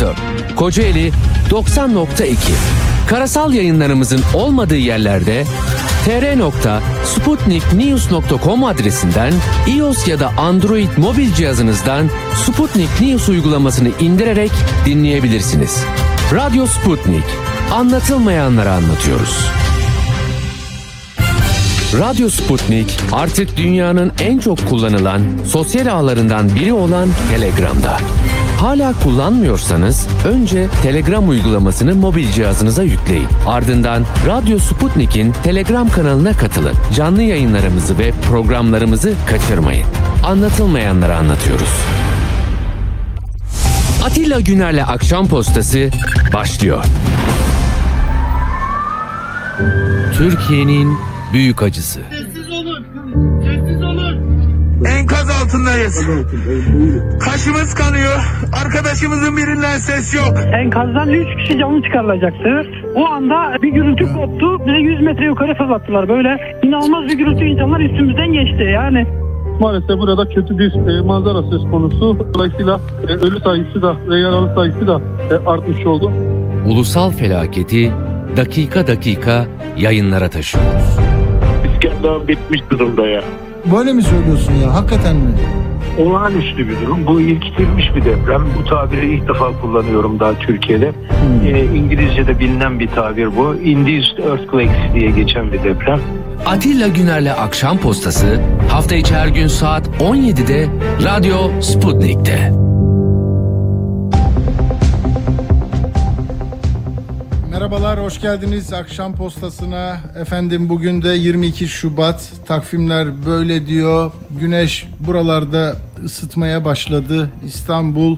104. Kocaeli 90.2. Karasal yayınlarımızın olmadığı yerlerde tr.sputniknews.com adresinden iOS ya da Android mobil cihazınızdan Sputnik News uygulamasını indirerek dinleyebilirsiniz. Radyo Sputnik. Anlatılmayanları anlatıyoruz. Radyo Sputnik artık dünyanın en çok kullanılan sosyal ağlarından biri olan Telegram'da. Hala kullanmıyorsanız önce Telegram uygulamasını mobil cihazınıza yükleyin. Ardından Radyo Sputnik'in Telegram kanalına katılın. Canlı yayınlarımızı ve programlarımızı kaçırmayın. Anlatılmayanları anlatıyoruz. Atilla Güner'le Akşam Postası başlıyor. Türkiye'nin büyük acısı. Altındayız. Kaşımız kanıyor. Arkadaşımızın birinden ses yok. Enkazdan 3 kişi canlı çıkarılacaktı. O anda bir gürültü koptu. Bize 100 metre yukarı fırlattılar. Böyle inanılmaz bir gürültü insanlar üstümüzden geçti yani. Maalesef burada kötü bir e, manzara söz konusu. Dolayısıyla e, ölü sayısı da ve yaralı sayısı da e, artmış oldu. Ulusal felaketi dakika dakika yayınlara taşıyoruz. İskender bitmiş durumda ya. Böyle mi söylüyorsun ya? Hakikaten mi? Olağanüstü bir durum. Bu ilkitilmiş bir deprem. Bu tabiri ilk defa kullanıyorum daha Türkiye'de. Ee, İngilizce'de bilinen bir tabir bu. Induced Earthquakes diye geçen bir deprem. Atilla Güner'le Akşam Postası hafta içi her gün saat 17'de Radyo Sputnik'te. Merhabalar, hoş geldiniz akşam postasına. Efendim bugün de 22 Şubat. Takvimler böyle diyor. Güneş buralarda ısıtmaya başladı. İstanbul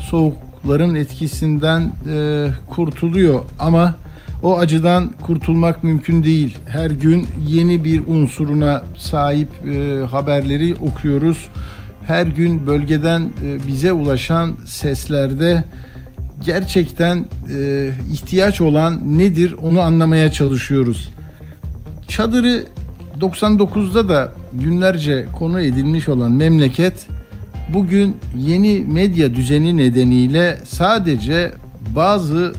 soğukların etkisinden e, kurtuluyor ama o acıdan kurtulmak mümkün değil. Her gün yeni bir unsuruna sahip e, haberleri okuyoruz. Her gün bölgeden e, bize ulaşan seslerde gerçekten e, ihtiyaç olan nedir onu anlamaya çalışıyoruz. Çadırı 99'da da günlerce konu edilmiş olan memleket bugün yeni medya düzeni nedeniyle sadece bazı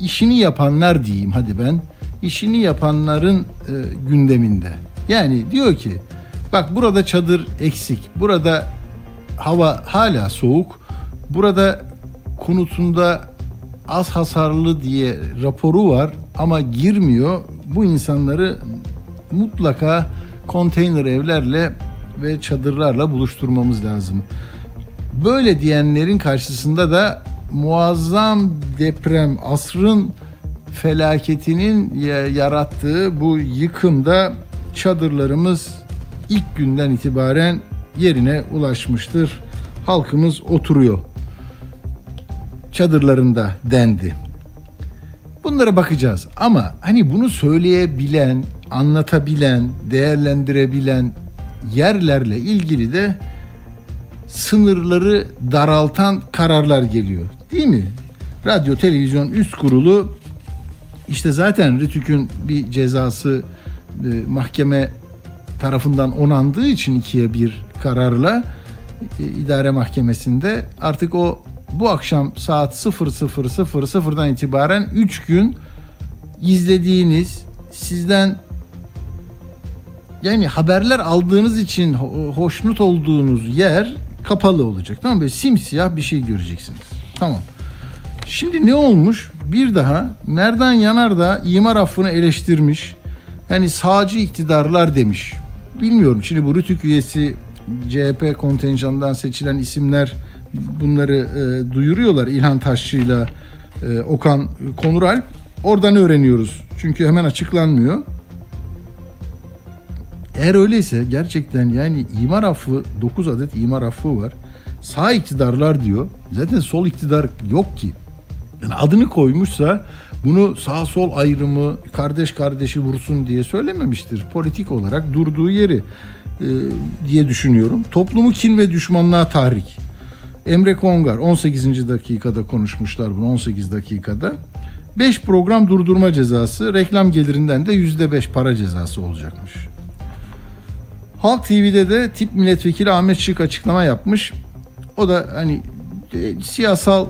işini yapanlar diyeyim hadi ben işini yapanların e, gündeminde. Yani diyor ki bak burada çadır eksik. Burada hava hala soğuk. Burada konutunda az hasarlı diye raporu var ama girmiyor. Bu insanları mutlaka konteyner evlerle ve çadırlarla buluşturmamız lazım. Böyle diyenlerin karşısında da muazzam deprem asrın felaketinin ya- yarattığı bu yıkımda çadırlarımız ilk günden itibaren yerine ulaşmıştır. Halkımız oturuyor çadırlarında dendi. Bunlara bakacağız ama hani bunu söyleyebilen, anlatabilen, değerlendirebilen yerlerle ilgili de sınırları daraltan kararlar geliyor. Değil mi? Radyo Televizyon Üst Kurulu işte zaten Rütük'ün bir cezası e, mahkeme tarafından onandığı için ikiye bir kararla e, idare mahkemesinde artık o bu akşam saat 00.00'dan itibaren 3 gün izlediğiniz sizden yani haberler aldığınız için ho- hoşnut olduğunuz yer kapalı olacak. Tamam mı? Böyle simsiyah bir şey göreceksiniz. Tamam. Şimdi ne olmuş? Bir daha Merdan Yanar da imar affını eleştirmiş. Yani sağcı iktidarlar demiş. Bilmiyorum. Şimdi bu Rütük üyesi CHP kontenjanından seçilen isimler bunları e, duyuruyorlar. İlhan Taşçı'yla e, Okan Konuralp. Oradan öğreniyoruz. Çünkü hemen açıklanmıyor. Eğer öyleyse gerçekten yani imar affı 9 adet imar affı var. Sağ iktidarlar diyor. Zaten sol iktidar yok ki. Yani adını koymuşsa bunu sağ sol ayrımı kardeş kardeşi vursun diye söylememiştir. Politik olarak durduğu yeri e, diye düşünüyorum. Toplumu kin ve düşmanlığa tahrik. Emre Kongar 18. dakikada konuşmuşlar bunu 18 dakikada. 5 program durdurma cezası, reklam gelirinden de %5 para cezası olacakmış. Halk TV'de de tip milletvekili Ahmet Şık açıklama yapmış. O da hani e, siyasal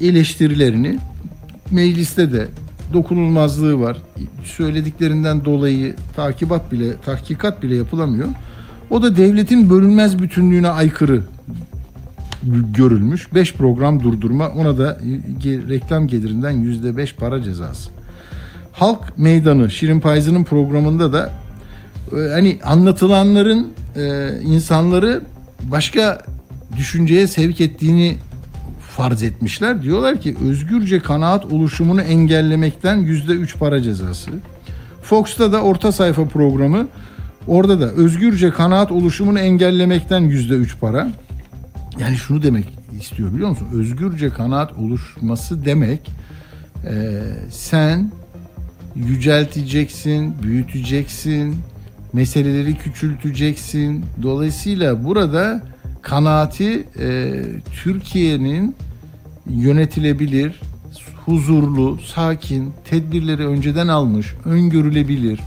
eleştirilerini mecliste de dokunulmazlığı var. Söylediklerinden dolayı takibat bile tahkikat bile yapılamıyor. O da devletin bölünmez bütünlüğüne aykırı görülmüş. 5 program durdurma ona da reklam gelirinden %5 para cezası. Halk Meydanı Şirin Payızı'nın programında da e, hani anlatılanların e, insanları başka düşünceye sevk ettiğini farz etmişler. Diyorlar ki özgürce kanaat oluşumunu engellemekten yüzde üç para cezası. Fox'ta da orta sayfa programı orada da özgürce kanaat oluşumunu engellemekten yüzde üç para. Yani şunu demek istiyor biliyor musun? Özgürce kanaat oluşması demek e, sen yücelteceksin, büyüteceksin, meseleleri küçülteceksin. Dolayısıyla burada kanaati e, Türkiye'nin yönetilebilir, huzurlu, sakin, tedbirleri önceden almış, öngörülebilir.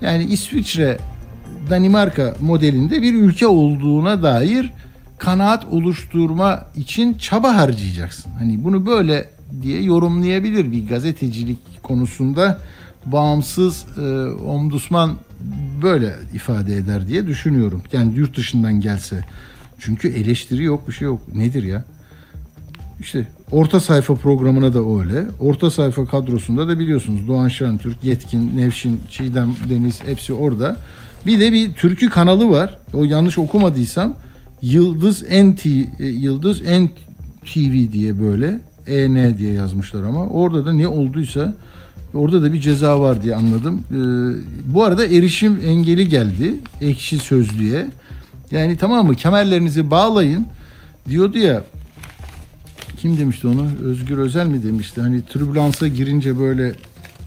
Yani İsviçre, Danimarka modelinde bir ülke olduğuna dair kanaat oluşturma için çaba harcayacaksın. Hani bunu böyle diye yorumlayabilir bir gazetecilik konusunda bağımsız e, omdusman böyle ifade eder diye düşünüyorum. Yani yurt dışından gelse. Çünkü eleştiri yok bir şey yok. Nedir ya? İşte orta sayfa programına da öyle. Orta sayfa kadrosunda da biliyorsunuz Doğan Şentürk, Yetkin, Nevşin, Çiğdem Deniz hepsi orada. Bir de bir türkü kanalı var. O yanlış okumadıysam Yıldız NT e, Yıldız N TV diye böyle EN diye yazmışlar ama orada da ne olduysa orada da bir ceza var diye anladım. Ee, bu arada erişim engeli geldi ekşi sözlüğe. Yani tamam mı kemerlerinizi bağlayın diyordu ya kim demişti onu? Özgür Özel mi demişti? Hani türbülansa girince böyle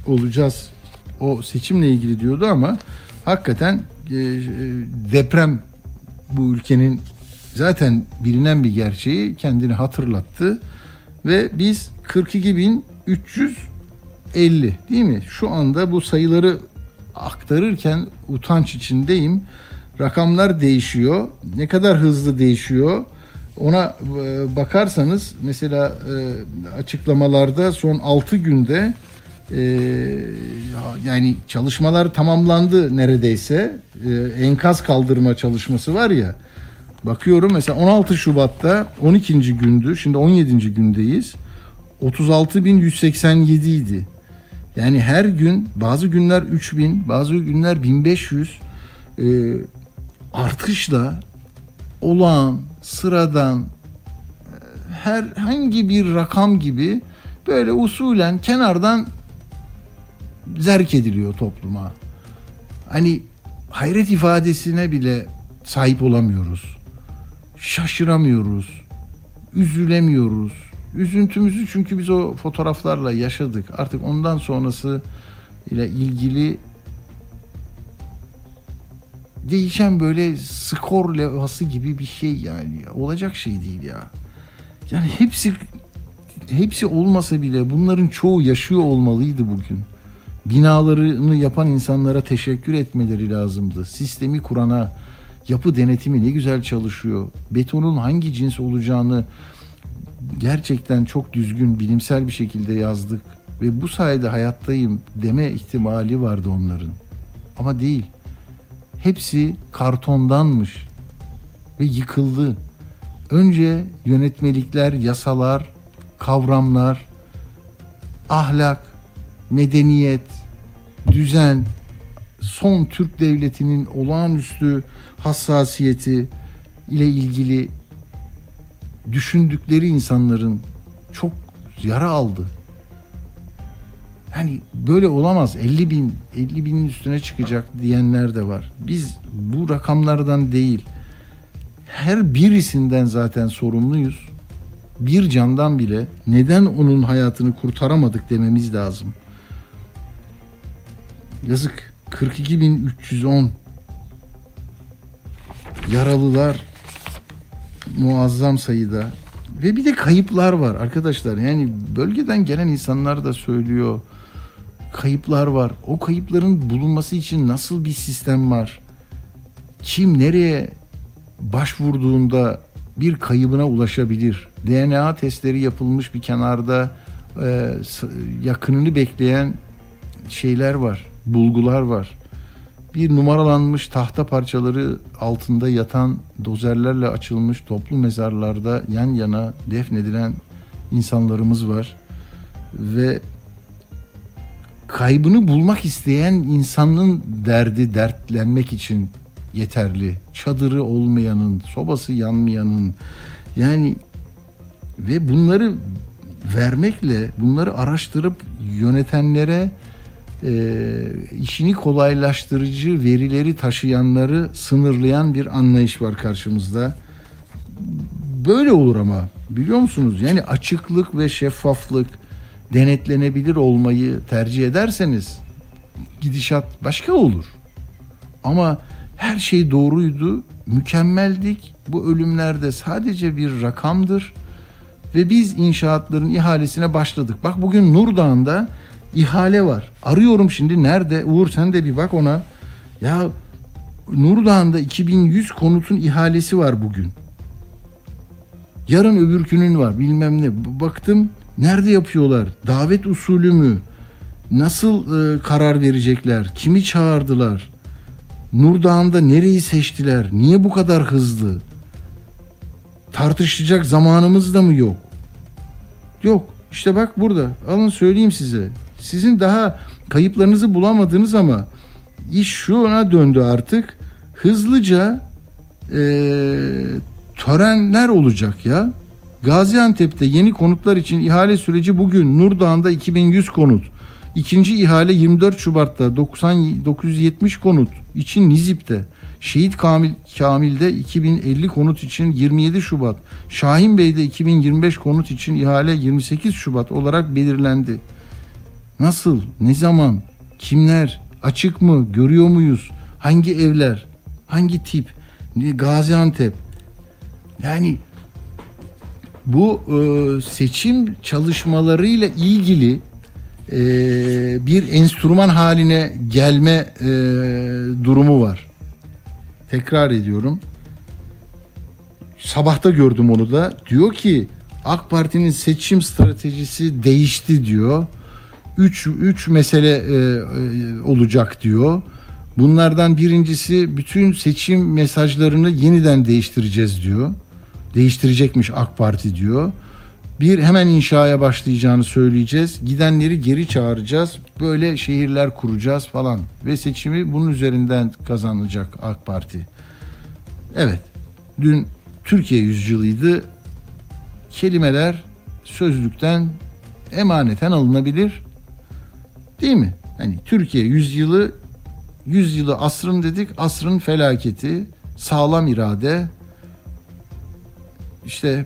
olacağız. O seçimle ilgili diyordu ama hakikaten e, e, deprem bu ülkenin zaten bilinen bir gerçeği kendini hatırlattı ve biz 42.350 değil mi? Şu anda bu sayıları aktarırken utanç içindeyim. Rakamlar değişiyor. Ne kadar hızlı değişiyor? Ona e, bakarsanız mesela e, açıklamalarda son 6 günde e, yani çalışmalar tamamlandı neredeyse. Enkaz kaldırma çalışması var ya. Bakıyorum mesela 16 Şubat'ta 12. gündü. Şimdi 17. gündeyiz. 36.187 idi. Yani her gün bazı günler 3000, bazı günler 1500 e, artışla olağan, sıradan e, herhangi bir rakam gibi böyle usulen kenardan zerk ediliyor topluma. Hani hayret ifadesine bile sahip olamıyoruz. Şaşıramıyoruz. Üzülemiyoruz. Üzüntümüzü çünkü biz o fotoğraflarla yaşadık. Artık ondan sonrası ile ilgili değişen böyle skor levhası gibi bir şey yani. Olacak şey değil ya. Yani hepsi hepsi olmasa bile bunların çoğu yaşıyor olmalıydı bugün. Binalarını yapan insanlara teşekkür etmeleri lazımdı. Sistemi kurana, yapı denetimi ne güzel çalışıyor. Betonun hangi cins olacağını gerçekten çok düzgün, bilimsel bir şekilde yazdık. Ve bu sayede hayattayım deme ihtimali vardı onların. Ama değil. Hepsi kartondanmış ve yıkıldı. Önce yönetmelikler, yasalar, kavramlar, ahlak, medeniyet, düzen, son Türk devletinin olağanüstü hassasiyeti ile ilgili düşündükleri insanların çok yara aldı. Yani böyle olamaz. 50 bin, 50 binin üstüne çıkacak diyenler de var. Biz bu rakamlardan değil, her birisinden zaten sorumluyuz. Bir candan bile neden onun hayatını kurtaramadık dememiz lazım. Yazık. 42.310 yaralılar muazzam sayıda ve bir de kayıplar var arkadaşlar. Yani bölgeden gelen insanlar da söylüyor. Kayıplar var. O kayıpların bulunması için nasıl bir sistem var? Kim nereye başvurduğunda bir kaybına ulaşabilir? DNA testleri yapılmış bir kenarda e, yakınını bekleyen şeyler var, bulgular var. Bir numaralanmış tahta parçaları altında yatan dozerlerle açılmış toplu mezarlarda yan yana defnedilen insanlarımız var. Ve kaybını bulmak isteyen insanın derdi dertlenmek için yeterli. Çadırı olmayanın, sobası yanmayanın yani ve bunları vermekle bunları araştırıp yönetenlere e, işini kolaylaştırıcı verileri taşıyanları sınırlayan bir anlayış var karşımızda. Böyle olur ama biliyor musunuz? Yani açıklık ve şeffaflık, denetlenebilir olmayı tercih ederseniz gidişat başka olur. Ama her şey doğruydu, mükemmeldik. Bu ölümlerde sadece bir rakamdır ve biz inşaatların ihalesine başladık. Bak bugün Nurdağ'ında ihale var. Arıyorum şimdi nerede? Uğur sen de bir bak ona. Ya Nurdağ'ında 2100 konutun ihalesi var bugün. Yarın öbürkünün var bilmem ne. Baktım nerede yapıyorlar? Davet usulü mü? Nasıl e, karar verecekler? Kimi çağırdılar? Nurdağ'ında nereyi seçtiler? Niye bu kadar hızlı? Tartışacak zamanımız da mı yok? Yok. İşte bak burada. Alın söyleyeyim size. Sizin daha kayıplarınızı bulamadınız ama iş şuna döndü artık. Hızlıca eee törenler olacak ya. Gaziantep'te yeni konutlar için ihale süreci bugün. Nurdağ'ında 2100 konut. İkinci ihale 24 Şubat'ta 90 970 konut için Nizip'te. Şehit Kamil Kamil'de 2050 konut için 27 Şubat. Şahin Bey'de 2025 konut için ihale 28 Şubat olarak belirlendi. Nasıl? Ne zaman? Kimler? Açık mı? Görüyor muyuz? Hangi evler? Hangi tip? Gaziantep. Yani bu e, seçim çalışmalarıyla ilgili e, bir enstrüman haline gelme e, durumu var. Tekrar ediyorum. Sabahta gördüm onu da. Diyor ki AK Parti'nin seçim stratejisi değişti diyor. Üç, üç mesele e, e, olacak diyor. Bunlardan birincisi bütün seçim mesajlarını yeniden değiştireceğiz diyor. Değiştirecekmiş AK Parti diyor. Bir hemen inşaya başlayacağını söyleyeceğiz. Gidenleri geri çağıracağız. Böyle şehirler kuracağız falan. Ve seçimi bunun üzerinden kazanacak AK Parti. Evet. Dün Türkiye yüzyılıydı. Kelimeler sözlükten emaneten alınabilir. Değil mi? Hani Türkiye yüzyılı yüzyılı asrın dedik. Asrın felaketi, sağlam irade, işte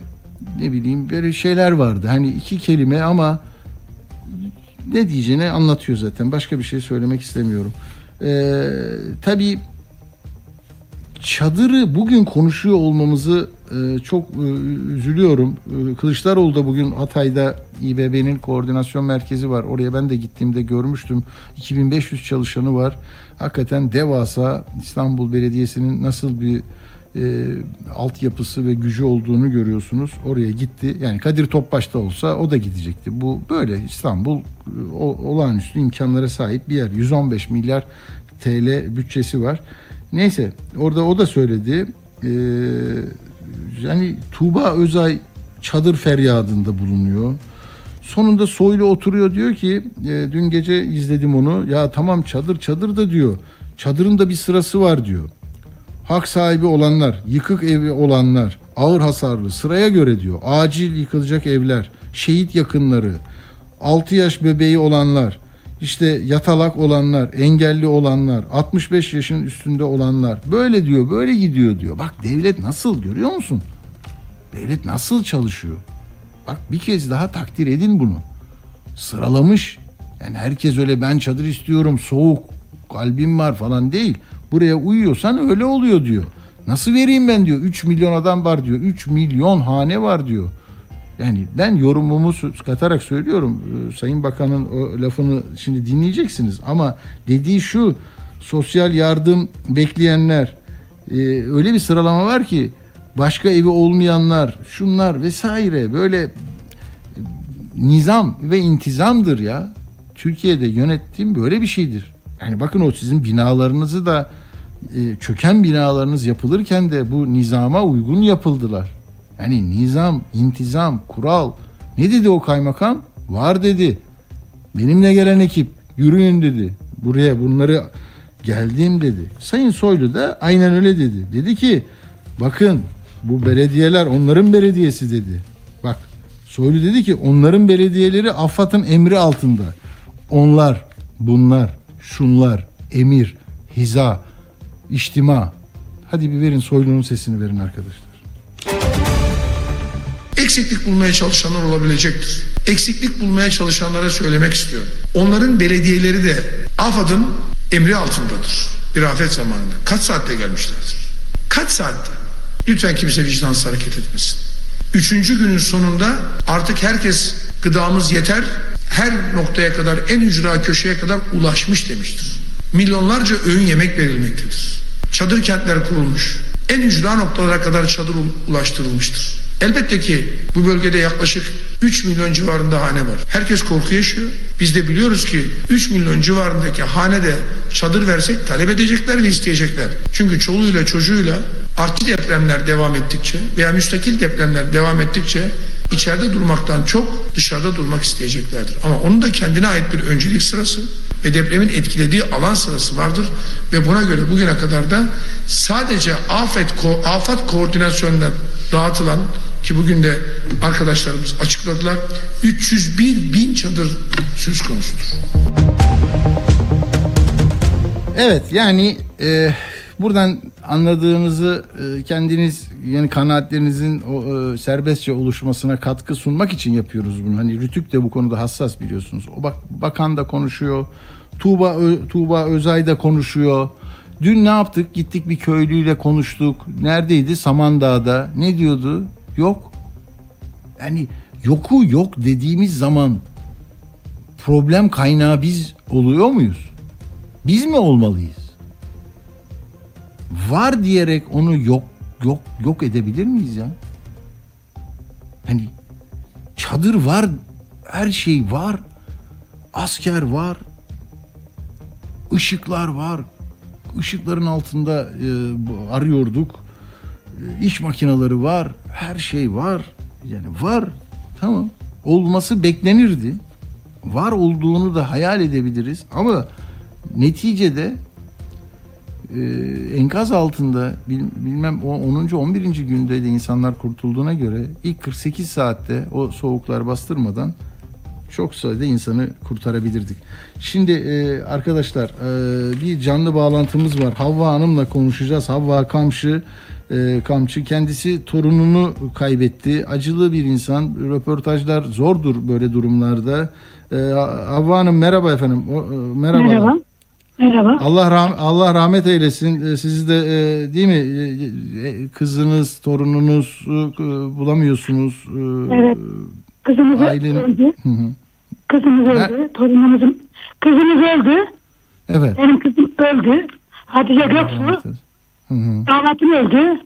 ne bileyim böyle şeyler vardı. Hani iki kelime ama ne diyeceğini anlatıyor zaten. Başka bir şey söylemek istemiyorum. Ee, tabii çadırı bugün konuşuyor olmamızı e, çok e, üzülüyorum. E, Kılıçdaroğlu da bugün Hatay'da İBB'nin koordinasyon merkezi var. Oraya ben de gittiğimde görmüştüm. 2500 çalışanı var. Hakikaten devasa İstanbul Belediyesi'nin nasıl bir e, altyapısı ve gücü olduğunu görüyorsunuz. Oraya gitti. Yani Kadir Topbaş'ta olsa o da gidecekti. Bu böyle İstanbul e, o, olağanüstü imkanlara sahip bir yer. 115 milyar TL bütçesi var. Neyse orada o da söyledi. Ee, yani Tuğba Özay çadır feryadında bulunuyor. Sonunda Soylu oturuyor diyor ki e, dün gece izledim onu. Ya tamam çadır çadır da diyor. Çadırın da bir sırası var diyor. Hak sahibi olanlar, yıkık evi olanlar, ağır hasarlı sıraya göre diyor. Acil yıkılacak evler, şehit yakınları, 6 yaş bebeği olanlar, işte yatalak olanlar, engelli olanlar, 65 yaşın üstünde olanlar. Böyle diyor, böyle gidiyor diyor. Bak devlet nasıl görüyor musun? Devlet nasıl çalışıyor? Bak bir kez daha takdir edin bunu. Sıralamış. Yani herkes öyle ben çadır istiyorum, soğuk, kalbim var falan değil. Buraya uyuyorsan öyle oluyor diyor. Nasıl vereyim ben diyor. 3 milyon adam var diyor. 3 milyon hane var diyor. Yani ben yorumumu katarak söylüyorum. Ee, Sayın Bakan'ın o lafını şimdi dinleyeceksiniz. Ama dediği şu sosyal yardım bekleyenler e, öyle bir sıralama var ki başka evi olmayanlar, şunlar vesaire böyle nizam ve intizamdır ya. Türkiye'de yönettiğim böyle bir şeydir. Yani bakın o sizin binalarınızı da e, çöken binalarınız yapılırken de bu nizama uygun yapıldılar. Yani nizam, intizam, kural. Ne dedi o kaymakam? Var dedi. Benimle gelen ekip yürüyün dedi. Buraya bunları geldim dedi. Sayın Soylu da aynen öyle dedi. Dedi ki bakın bu belediyeler onların belediyesi dedi. Bak Soylu dedi ki onların belediyeleri AFAD'ın emri altında. Onlar, bunlar, şunlar, emir, hiza, içtima. Hadi bir verin Soylu'nun sesini verin arkadaşlar. Eksiklik bulmaya çalışanlar olabilecektir. Eksiklik bulmaya çalışanlara söylemek istiyorum. Onların belediyeleri de AFAD'ın emri altındadır. Bir afet zamanında. Kaç saatte gelmişlerdir? Kaç saatte? Lütfen kimse vicdansız hareket etmesin. Üçüncü günün sonunda artık herkes gıdamız yeter, her noktaya kadar, en ücra köşeye kadar ulaşmış demiştir. Milyonlarca öğün yemek verilmektedir. Çadır kentler kurulmuş. En ücra noktalara kadar çadır ulaştırılmıştır. Elbette ki bu bölgede yaklaşık 3 milyon civarında hane var. Herkes korku yaşıyor. Biz de biliyoruz ki 3 milyon civarındaki hanede çadır versek talep edecekler ve isteyecekler. Çünkü çoluğuyla çocuğuyla artçı depremler devam ettikçe veya müstakil depremler devam ettikçe içeride durmaktan çok dışarıda durmak isteyeceklerdir. Ama onun da kendine ait bir öncelik sırası ve depremin etkilediği alan sırası vardır ve buna göre bugüne kadar da sadece afet afet koordinasyonuna dağıtılan ki bugün de arkadaşlarımız açıkladılar 301 bin çadır söz konusudur. Evet yani e, buradan anladığınızı e, kendiniz yani kanaatlerinizin o, e, serbestçe oluşmasına katkı sunmak için yapıyoruz bunu. Hani Rütük de bu konuda hassas biliyorsunuz. O bak bakan da konuşuyor. Tuğba Ö- Tuğba Özay da konuşuyor. Dün ne yaptık? Gittik bir köylüyle konuştuk. Neredeydi? Samandağ'da. Ne diyordu? Yok. Yani yoku yok dediğimiz zaman problem kaynağı biz oluyor muyuz? Biz mi olmalıyız? Var diyerek onu yok yok yok edebilir miyiz ya? Hani çadır var, her şey var. Asker var. ışıklar var. Işıkların altında e, arıyorduk. E, iş makineleri var. Her şey var. Yani var. Tamam. Olması beklenirdi. Var olduğunu da hayal edebiliriz ama neticede e, enkaz altında bil- bilmem o 10. 11. günde de insanlar kurtulduğuna göre ilk 48 saatte o soğuklar bastırmadan çok sayıda insanı kurtarabilirdik. Şimdi e, arkadaşlar e, bir canlı bağlantımız var. Havva Hanım'la konuşacağız. Havva Kamçı e, Kamçı kendisi torununu kaybetti. Acılı bir insan. Röportajlar zordur böyle durumlarda. E, Havva Hanım merhaba efendim. O, e, merhaba. Merhaba. Merhaba. Allah rah- Allah rahmet eylesin. Ee, Siz de e, değil mi e, e, kızınız, torununuz e, bulamıyorsunuz. Ee, Evet. Kızımız Ailen- öldü. Hı hı. Kızımız öldü. Torunumuzun kızımız öldü. Evet. Benim kızım öldü. Hatice Göksu. Hı. Damatım öldü.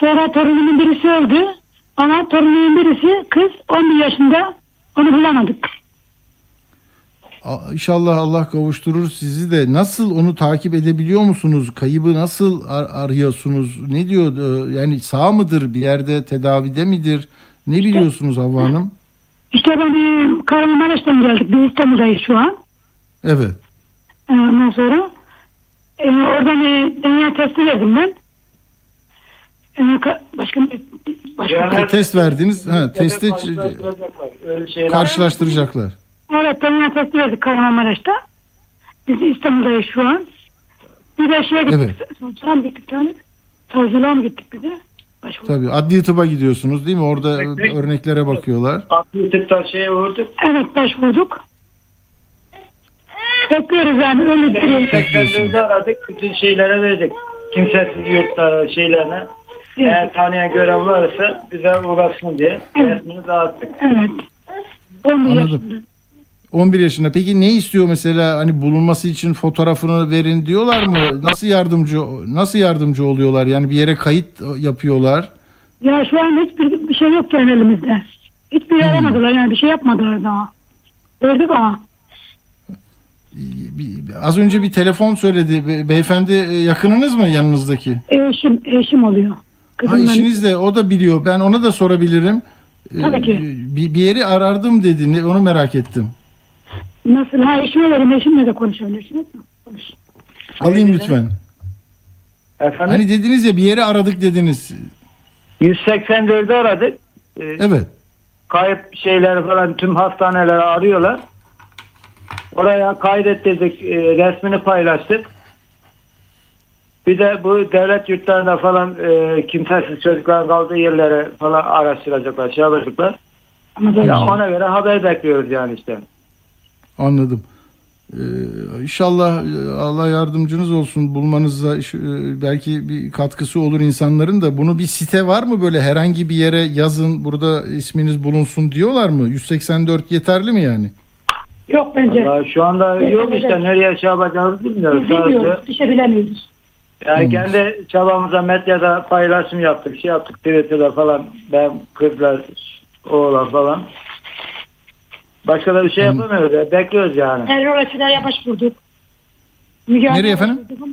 Sonra torunumun birisi öldü. Ama torunumun birisi kız 11 yaşında. Onu bulamadık. İnşallah Allah kavuşturur sizi de. Nasıl onu takip edebiliyor musunuz? Kaybı nasıl ar- arıyorsunuz? Ne diyor? Ee, Yani sağ mıdır? Bir yerde tedavide midir? Ne biliyorsunuz Havva Hanım? İşte ben e, Kahramanmaraş'tan geldik. Biz İstanbul'dayız şu an. Evet. E, Ondan sonra e, oradan e, dünya testi verdim ben. E, ka- başka bir başka E, test verdiniz. Ha, testi Öyle şeyler. karşılaştıracaklar. Evet, dünya testi verdik Kahramanmaraş'ta. Biz İstanbul'dayız şu an. Bir de şeye gittik. Evet. Savcılığa mı gittik tane? Savcılığa mı gittik bir de? Başvuru. Tabii adli tıba gidiyorsunuz değil mi? Orada örneklere bakıyorlar. Aklı tıkta şeye vurduk. Evet, başvurduk. Bekliyoruz yani öyle duruyor. Sekreterimizi aradık. Bütün şeylere verdik. Kimsesiz yurtlara şeylerine. Eğer tanıyan gören varsa bize uğraşsın diye. Resmini dağıttık. Evet. 11 Anladım. yaşında. 11 yaşında. Peki ne istiyor mesela hani bulunması için fotoğrafını verin diyorlar mı? Nasıl yardımcı nasıl yardımcı oluyorlar? Yani bir yere kayıt yapıyorlar. Ya şu an hiçbir bir şey yok yani elimizde. Hiçbir şey aramadılar yani bir şey yapmadılar daha. Gördük ama. Az önce bir telefon söyledi. Be- Beyefendi e, yakınınız mı yanınızdaki? Eşim, eşim oluyor. Ha, Kızımla. işiniz de o da biliyor. Ben ona da sorabilirim. Ee, Tabii ki. Bir, bir yeri arardım dedi. Ne- Onu merak ettim. Nasıl? Ha eşime verin eşimle de konuşabilirsiniz. Konuş. Alayım lütfen. Efendim Hani dediniz ya bir yeri aradık dediniz. 184'ü aradık. Ee, Evet. kayıp şeyleri falan tüm hastaneleri arıyorlar. Oraya kaydettirdik, e, resmini paylaştık. Bir de bu devlet yurtlarında falan e, kimsesiz çocukların kaldığı yerleri falan araştıracaklar, şey yapacaklar. Ya ona göre haber bekliyoruz yani işte. Anladım. Ee, inşallah e, Allah yardımcınız olsun bulmanızda e, belki bir katkısı olur insanların da bunu bir site var mı böyle herhangi bir yere yazın burada isminiz bulunsun diyorlar mı 184 yeterli mi yani Yok bence. Vallahi şu anda yok işte nereye şey yapacağımızı bilmiyoruz. Biz bilmiyoruz. Bir şey bilemiyoruz. yani kendi çabamıza medyada paylaşım yaptık, şey yaptık Twitter'da falan ben kızlar, oğlan falan. Başka da bir şey yapamıyoruz. ya, Bekliyoruz yani. Terör açılarına başvurduk. Müge Nereye efendim? başvurduk.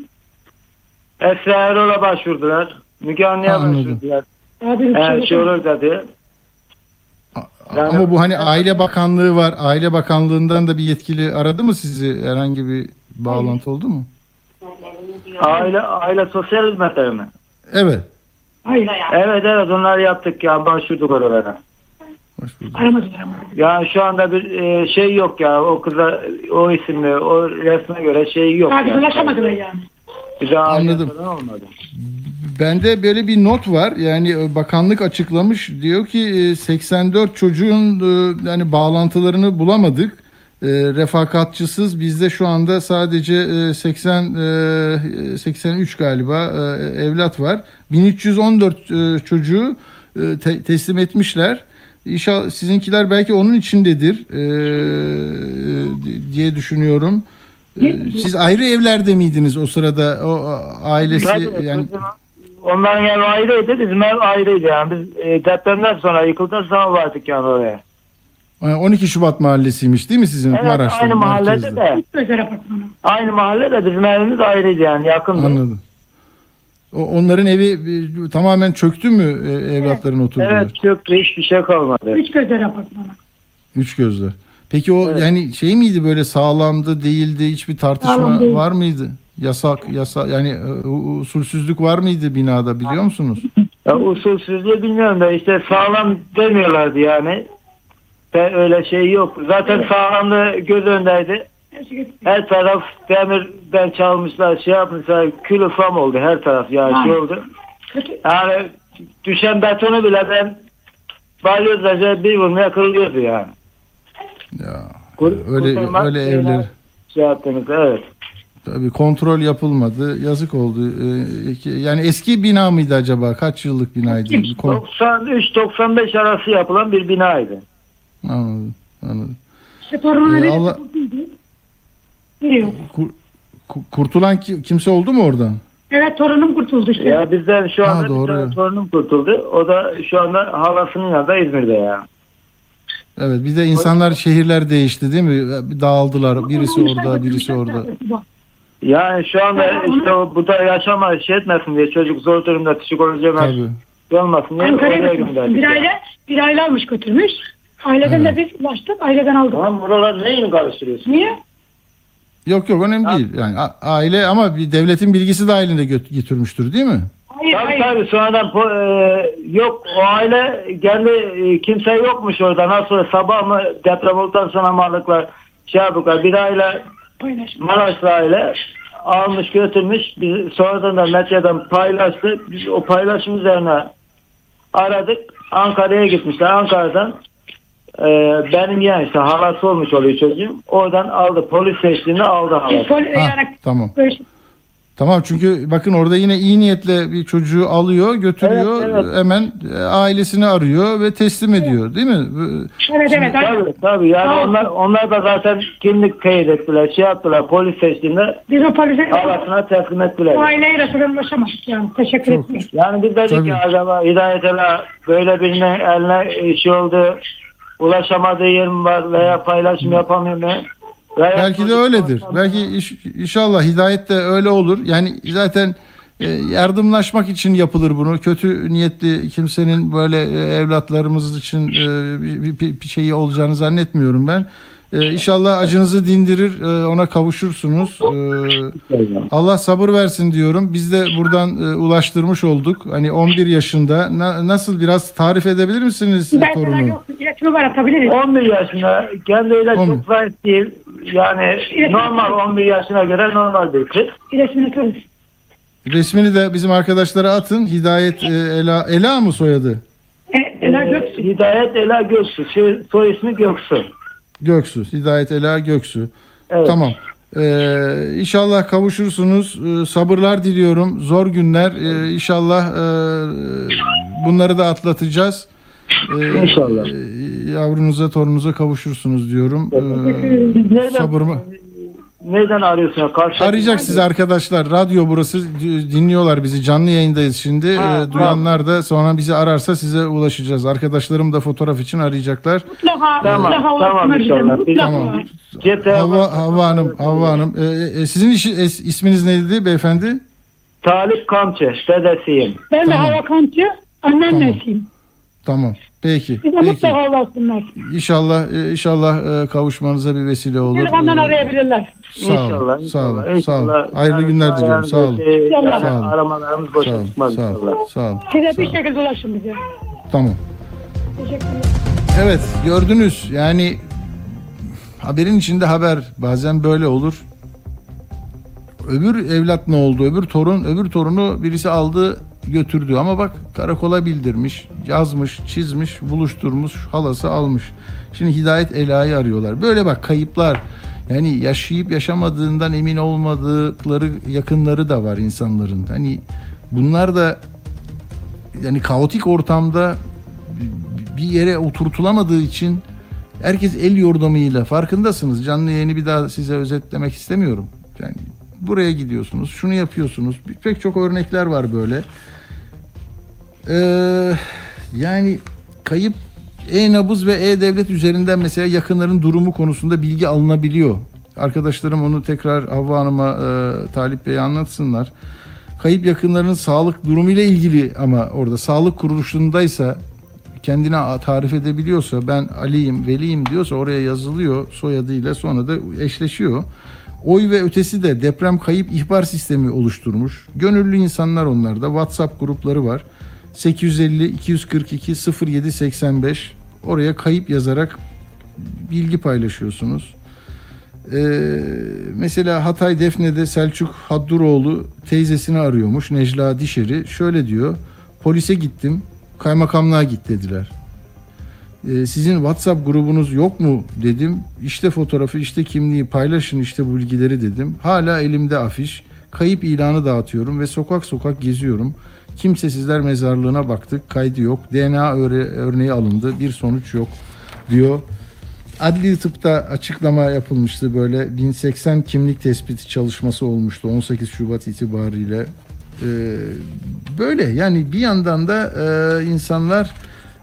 Esra Erol'a başvurdular. Müge Anlı'ya anladım. başvurdular. Şey Eğer yok. şey olur dedi. Yani- ama bu hani aile bakanlığı var aile bakanlığından da bir yetkili aradı mı sizi herhangi bir bağlantı oldu mu Aile, aile sosyal hizmetleri mi? evet Hayır. Evet evet onları yaptık ya başvurduk oralara. Aramadılar ama. Yani şu anda bir e, şey yok ya o kıza o isimli o resme göre şey yok. Daha yani. ulaşamadılar yani. Bir daha Anladım. olmadı. Bende böyle bir not var. Yani e, bakanlık açıklamış. Diyor ki e, 84 çocuğun e, yani bağlantılarını bulamadık. E, Refakatçısız bizde şu anda sadece e, 80 e, 83 galiba e, evlat var. 1314 e, çocuğu e, te- teslim etmişler. İnşallah sizinkiler belki onun içindedir e, diye düşünüyorum. E, Siz ayrı evlerde miydiniz o sırada? O ailesi Tabii, yani Onların ev ayrıydı, bizim ev ayrıydı yani. Biz e, depremden sonra yıkıldıktan sonra vardık yani oraya. Ha, 12 Şubat mahallesiymiş değil mi sizin Evet Maraş'ta? aynı mahallede de. Aynı mahallede bizim evimiz ayrıydı yani yakındı. Anladım. O, onların evi e, tamamen çöktü mü e, evlatların oturduğu? Evet çöktü hiçbir şey kalmadı. Üç gözler apartmanı. Üç gözle. Peki o yani şey miydi böyle sağlamdı değildi hiçbir tartışma Sağlam değil. var mıydı? Yasak yasa yani e, usulsüzlük var mıydı binada biliyor musunuz? Ya usulsüzlüğü bilmiyorum da işte sağlam demiyorlardı yani. Ve öyle şey yok. Zaten sağlamlığı göz öndeydi. Her taraf demirden çalmışlar, şey yapmışlar, kül ufam oldu her taraf yani şey oldu. Yani düşen betonu bile ben balyozla bir vurmaya kırılıyordu yani. Ya Kur- öyle öyle evler Şey yaptınız evet. Tabii kontrol yapılmadı. Yazık oldu. Ee, yani eski bina mıydı acaba? Kaç yıllık binaydı? Bir kon- 93-95 arası yapılan bir binaydı. Anladım. Anladım. İşte Ee, Allah-. Kur- ku- kurtulan ki- kimse oldu mu oradan? Evet torunum kurtuldu işte. Ya bizden şu Ha, anda bir doğru. tane torunum kurtuldu. O da şu anda halasının yanında İzmir'de ya. Evet bir de insanlar şehirler değişti değil mi? Dağıldılar. Birisi orada, birisi orada. Yani şu anda işte o bu da yaşama şey etmesin diye çocuk zor durumda psikolojik Tabii. olmasın diye Ankara'ya oraya gönderdik. Bir aile, bir aile almış götürmüş. Aileden de biz ulaştık. Aileden aldık. Tamam buralar neyin karıştırıyorsun? Niye? Yok yok önemli değil. Yani aile ama bir devletin bilgisi dahilinde gö- götürmüştür değil mi? Hayır Tabii hayır. tabii sonradan e, yok o aile kendi e, kimse yokmuş orada. Nasıl sabah mı deprem olduktan sonra malıklar şey yapıyorlar. Bir aile Paylaşma. Maraşlı aile almış götürmüş. Biz sonradan da medyadan paylaştı. Biz o paylaşım üzerine aradık. Ankara'ya gitmişler. Ankara'dan e, benim yani işte halası olmuş oluyor çocuğum. Oradan aldı. Polis eşliğinde aldı halası. Pol- Ha, yani tamam. Tamam çünkü bakın orada yine iyi niyetle bir çocuğu alıyor, götürüyor, Evet, evet. hemen e, ailesini arıyor ve teslim ediyor, değil mi? Bu- Evet evet. Tabii tabii yani onlar, onlar da zaten kimlik teyit ettiler, şey yaptılar, polis seçtiğinde Biz o polise arasına teslim ettiler. aileyle de ulaşamadık yani. Teşekkür ederim. Yani biz dedik Tabii. ki acaba Hidayet Ela böyle birine eline şey oldu, ulaşamadığı yer mi var veya paylaşım yapamıyor mu? Veya Belki de öyledir. Belki iş- inşallah hidayet de öyle olur. Yani zaten e, yardımlaşmak için yapılır bunu. Kötü niyetli kimsenin böyle e, evlatlarımız için e, bir şeyi olacağını zannetmiyorum ben. E, İnşallah acınızı dindirir, e, ona kavuşursunuz. E, Allah sabır versin diyorum. Biz de buradan e, ulaştırmış olduk. Hani 11 yaşında. Na- nasıl biraz tarif edebilir misiniz e, Ben sana torunu? yok. İletişimi var atabiliriz. 11 yaşında kendiyle 11. çok zayıf değil. Yani normal 11 yaşına göre normal bir kız. İletişimi tutarız. Resmini de bizim arkadaşlara atın. Hidayet e, Ela, Ela mı soyadı? E, Ela Ee, Göksu. Hidayet Ela Göksu. Şey, soy ismi Göksu. Göksu. Hidayet Ela Göksu. Evet. Tamam. Ee, inşallah kavuşursunuz. Ee, sabırlar diliyorum. Zor günler. Ee, inşallah e, bunları da atlatacağız. Ee, İnşallah. e, yavrunuza, torunuza kavuşursunuz diyorum. Ee, sabırımı. Nereden arıyorsun? Karşı Arayacak sizi arkadaşlar. Radyo burası. Dinliyorlar bizi. Canlı yayındayız şimdi. Ha, Ee, duyanlar da sonra bizi ararsa size ulaşacağız. Arkadaşlarım da fotoğraf için arayacaklar. Mutlaka, Tamam, mutlaka tamam inşallah. Tamam. Havva, Havva Hanım, Havva Hanım. Ee, e, sizin işi, es- isminiz neydi beyefendi? Talip Kamçı. Dedesiyim. Ben de Tamam. hava kancı, annem nesiyim. Tamam. Peki. Bize Peki. mutlaka ulaşsınlar. İnşallah e, inşallah e, kavuşmanıza bir vesile olur. Telefondan Ee, arayabilirler. Sağ olun. İnşallah. Sağ olun. inşallah, Sağ olun. inşallah. Hayırlı Yani günler diliyorum. Sağ olun. İnşallah. Sağ olun. Aramalarımız boşa çıkmaz Sağ inşallah. olun. Sağ olun. Size bir şekilde ulaşın bize. Tamam. Teşekkürler. Evet gördünüz yani haberin içinde haber bazen böyle olur. Öbür evlat ne oldu? Öbür torun, öbür torunu birisi aldı götürdü ama bak karakola bildirmiş, yazmış, çizmiş, buluşturmuş, halası almış. Şimdi Hidayet Ela'yı arıyorlar. Böyle bak kayıplar. Yani yaşayıp yaşamadığından emin olmadıkları yakınları da var insanların. Hani bunlar da yani kaotik ortamda bir yere oturtulamadığı için herkes el yordamıyla farkındasınız. Canlı yayını bir daha size özetlemek istemiyorum. Yani buraya gidiyorsunuz, şunu yapıyorsunuz. Pek çok örnekler var böyle. Ee, yani kayıp e-nabız ve e-devlet üzerinden mesela yakınların durumu konusunda bilgi alınabiliyor. Arkadaşlarım onu tekrar Havva Hanım'a, e, Talip Bey'e anlatsınlar. Kayıp yakınlarının sağlık durumu ile ilgili ama orada sağlık kuruluşundaysa kendine tarif edebiliyorsa ben Ali'yim, Veli'yim diyorsa oraya yazılıyor soyadıyla sonra da eşleşiyor. Oy ve ötesi de deprem kayıp ihbar sistemi oluşturmuş. Gönüllü insanlar onlar da WhatsApp grupları var. 850 242 0785 oraya kayıp yazarak bilgi paylaşıyorsunuz. Ee, mesela Hatay Defne'de Selçuk Hadduroğlu teyzesini arıyormuş Necla Dişeri. Şöyle diyor. Polise gittim. Kaymakamlığa git dediler. Ee, sizin WhatsApp grubunuz yok mu dedim. İşte fotoğrafı, işte kimliği paylaşın işte bilgileri dedim. Hala elimde afiş. Kayıp ilanı dağıtıyorum ve sokak sokak geziyorum. Kimsesizler mezarlığına baktık. Kaydı yok. DNA öre- örneği alındı. Bir sonuç yok diyor. Adli tıpta açıklama yapılmıştı böyle 1080 kimlik tespiti çalışması olmuştu 18 Şubat itibariyle. Ee, böyle yani bir yandan da e, insanlar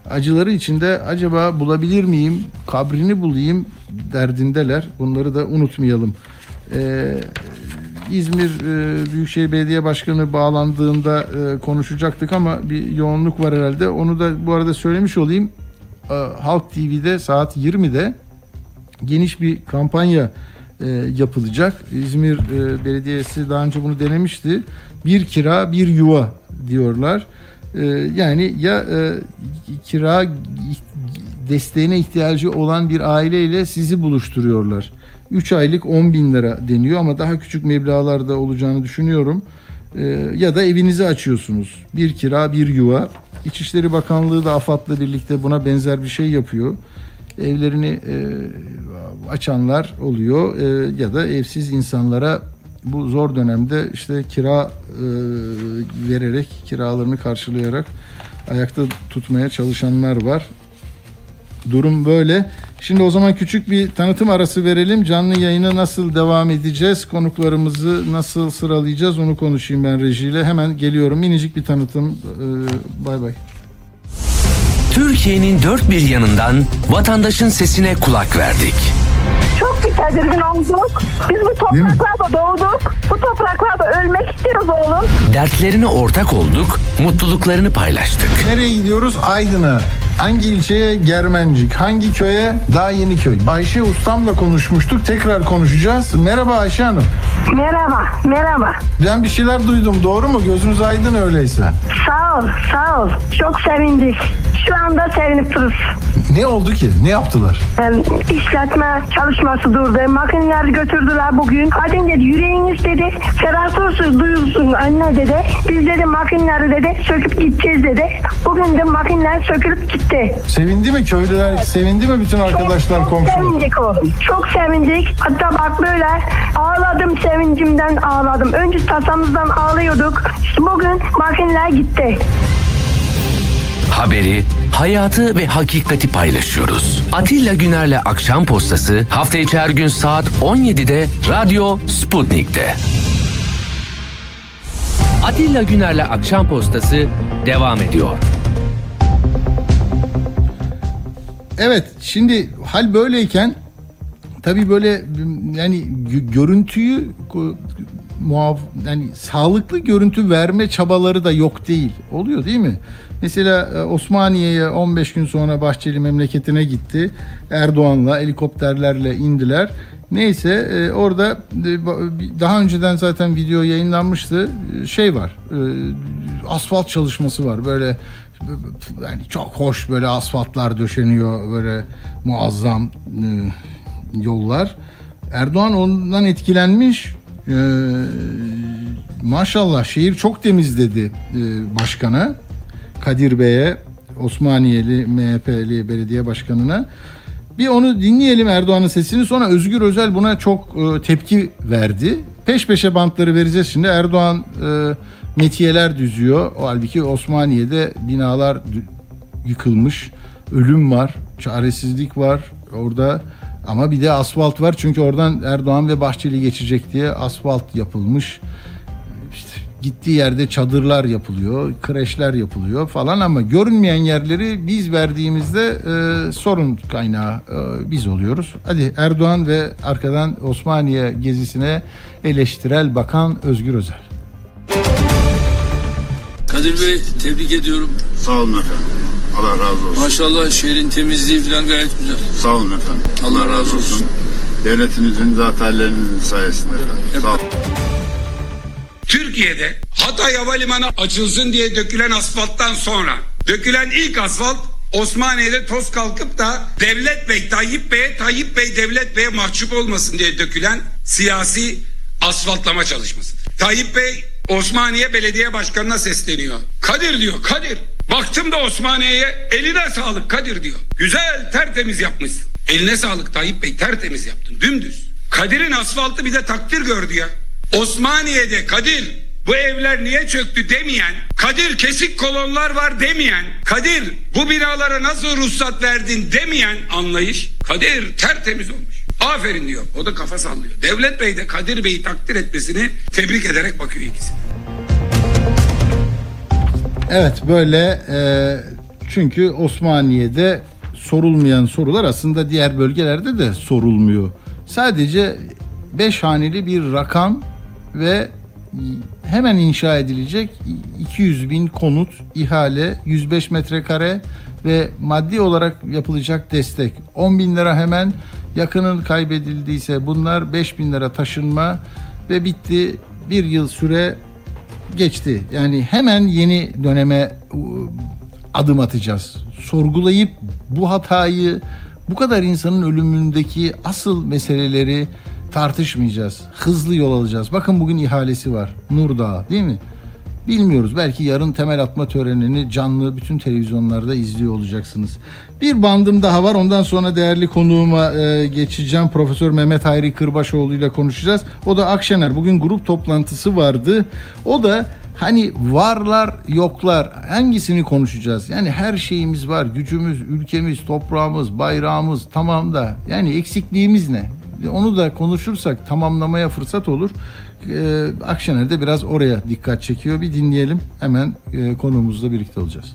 acıları içinde acaba bulabilir miyim, kabrini bulayım derdindeler. Bunları da unutmayalım. Ee, İzmir e, Büyükşehir Belediye Başkanı bağlandığında e, konuşacaktık ama bir yoğunluk var herhalde. Onu da bu arada söylemiş olayım. E, Halk TV'de saat 20'de geniş bir kampanya e, yapılacak. İzmir e, Belediyesi daha önce bunu denemişti. Bir kira bir yuva diyorlar. E, yani ya e, kira desteğine ihtiyacı olan bir aileyle sizi buluşturuyorlar. 3 aylık 10 bin lira deniyor ama daha küçük meblağlarda olacağını düşünüyorum. E, ya da evinizi açıyorsunuz. Bir kira bir yuva. İçişleri Bakanlığı da AFAD'la birlikte buna benzer bir şey yapıyor evlerini e, açanlar oluyor e, ya da evsiz insanlara bu zor dönemde işte kira e, vererek kiralarını karşılayarak ayakta tutmaya çalışanlar var. Durum böyle. Şimdi o zaman küçük bir tanıtım arası verelim. Canlı yayına nasıl devam edeceğiz? Konuklarımızı nasıl sıralayacağız? Onu konuşayım ben rejiyle. Hemen geliyorum. Minicik bir tanıtım. Ee, Bay bay. Türkiye'nin dört bir yanından vatandaşın sesine kulak verdik. Çok bir tedirgin olduk. Biz bu topraklarda doğduk. Bu topraklarda ölmek istiyoruz oğlum. Dertlerine ortak olduk, mutluluklarını paylaştık. Nereye gidiyoruz? Aydın'a. Hangi ilçeye? Germencik. Hangi köye? Daha yeni köy. Ayşe Ustam'la konuşmuştuk. Tekrar konuşacağız. Merhaba Ayşe Hanım. Merhaba, merhaba. Ben bir şeyler duydum. Doğru mu? Gözünüz aydın öyleyse. Sağ ol, sağ ol. Çok sevindik. Şu anda sevinip dururuz. Ne oldu ki? Ne yaptılar? Hem işletme çalışması durdu. Makineleri götürdüler bugün. Hadi dedi yüreğiniz dedi. Ferahsız duyulsun anne dedi. Biz dedi makineleri dedi söküp gideceğiz dedi. Bugün de makineler sökülüp gitti. Sevindi mi köylüler? Sevindi mi bütün arkadaşlar, çok, çok komşular? sevindik oğlum. Çok sevindik. Hatta bak böyle ağladım sevincimden ağladım. Önce tasamızdan ağlıyorduk. İşte bugün makineler gitti. Haberi, hayatı ve hakikati paylaşıyoruz. Atilla Güner'le Akşam Postası hafta içi her gün saat 17'de Radyo Sputnik'te. Atilla Güner'le Akşam Postası devam ediyor. Evet şimdi hal böyleyken tabii böyle yani gö- görüntüyü muaf yani sağlıklı görüntü verme çabaları da yok değil. Oluyor değil mi? Mesela e, Osmaniye'ye 15 gün sonra Bahçeli memleketine gitti. Erdoğan'la helikopterlerle indiler. Neyse e, orada e, daha önceden zaten video yayınlanmıştı. Şey var. Asfalt çalışması var. Böyle yani çok hoş böyle asfaltlar döşeniyor böyle muazzam e, yollar. Erdoğan ondan etkilenmiş. E, maşallah şehir çok temiz dedi e, başkana. Kadir Bey'e, Osmaniyeli MHP'li belediye başkanına. Bir onu dinleyelim Erdoğan'ın sesini sonra Özgür Özel buna çok e, tepki verdi. Peş peşe bantları vereceğiz şimdi. Erdoğan e, metiyeler düzüyor. O halbuki Osmaniye'de binalar yıkılmış. Ölüm var, çaresizlik var orada. Ama bir de asfalt var çünkü oradan Erdoğan ve Bahçeli geçecek diye asfalt yapılmış. İşte gittiği yerde çadırlar yapılıyor, kreşler yapılıyor falan ama görünmeyen yerleri biz verdiğimizde e, sorun kaynağı e, biz oluyoruz. Hadi Erdoğan ve arkadan Osmaniye gezisine eleştirel bakan Özgür Özel. Kadir Bey tebrik ediyorum. Sağ olun efendim. Allah razı olsun. Maşallah şehrin temizliği falan gayet güzel. Sağ olun efendim. Allah razı olsun. Devletimizin zaferlerinizin sayesinde efendim. Sağ olun. Türkiye'de Hatay Havalimanı açılsın diye dökülen asfalttan sonra dökülen ilk asfalt Osmaniye'de toz kalkıp da Devlet Bey Tayyip Bey'e Tayyip Bey Devlet Bey'e mahcup olmasın diye dökülen siyasi asfaltlama çalışması. Tayyip Bey Osmaniye Belediye Başkanı'na sesleniyor. Kadir diyor Kadir. Baktım da Osmaniye'ye eline sağlık Kadir diyor. Güzel tertemiz yapmışsın. Eline sağlık Tayyip Bey tertemiz yaptın dümdüz. Kadir'in asfaltı bir de takdir gördü ya. Osmaniye'de Kadir bu evler niye çöktü demeyen, Kadir kesik kolonlar var demeyen, Kadir bu binalara nasıl ruhsat verdin demeyen anlayış, Kadir tertemiz olmuş. Aferin diyor. O da kafa sallıyor. Devlet Bey de Kadir Bey'i takdir etmesini tebrik ederek bakıyor ikisi. Evet böyle e, çünkü Osmaniye'de sorulmayan sorular aslında diğer bölgelerde de sorulmuyor. Sadece 5 haneli bir rakam ve hemen inşa edilecek 200 bin konut, ihale, 105 metrekare ve maddi olarak yapılacak destek. 10 bin lira hemen yakının kaybedildiyse bunlar 5 bin lira taşınma ve bitti. Bir yıl süre geçti. Yani hemen yeni döneme adım atacağız. Sorgulayıp bu hatayı, bu kadar insanın ölümündeki asıl meseleleri tartışmayacağız. Hızlı yol alacağız. Bakın bugün ihalesi var. Nurdağ değil mi? Bilmiyoruz. Belki yarın temel atma törenini canlı bütün televizyonlarda izliyor olacaksınız. Bir bandım daha var. Ondan sonra değerli konuğuma e, geçeceğim. Profesör Mehmet Hayri Kırbaşoğlu ile konuşacağız. O da Akşener. Bugün grup toplantısı vardı. O da Hani varlar yoklar hangisini konuşacağız? Yani her şeyimiz var. Gücümüz, ülkemiz, toprağımız, bayrağımız tamam da yani eksikliğimiz ne? Onu da konuşursak tamamlamaya fırsat olur. Ee, Akşener de biraz oraya dikkat çekiyor. Bir dinleyelim. Hemen e, konuğumuzla birlikte olacağız.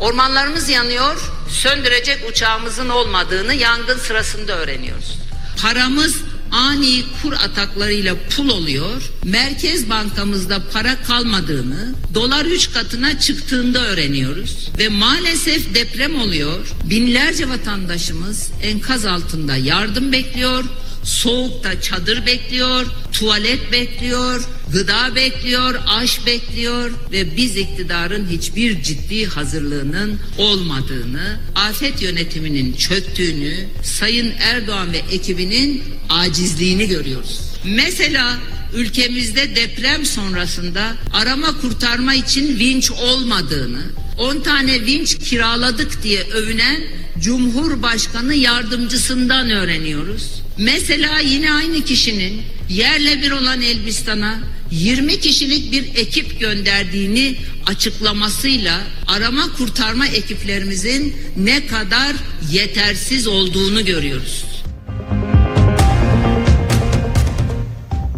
Ormanlarımız yanıyor, söndürecek uçağımızın olmadığını yangın sırasında öğreniyoruz. Paramız ani kur ataklarıyla pul oluyor. Merkez bankamızda para kalmadığını, dolar üç katına çıktığında öğreniyoruz. Ve maalesef deprem oluyor. Binlerce vatandaşımız enkaz altında yardım bekliyor. Soğukta çadır bekliyor, tuvalet bekliyor, gıda bekliyor, aş bekliyor ve biz iktidarın hiçbir ciddi hazırlığının olmadığını, afet yönetiminin çöktüğünü, Sayın Erdoğan ve ekibinin acizliğini görüyoruz. Mesela ülkemizde deprem sonrasında arama kurtarma için vinç olmadığını, 10 tane vinç kiraladık diye övünen Cumhurbaşkanı yardımcısından öğreniyoruz. Mesela yine aynı kişinin yerle bir olan Elbistan'a 20 kişilik bir ekip gönderdiğini açıklamasıyla arama kurtarma ekiplerimizin ne kadar yetersiz olduğunu görüyoruz.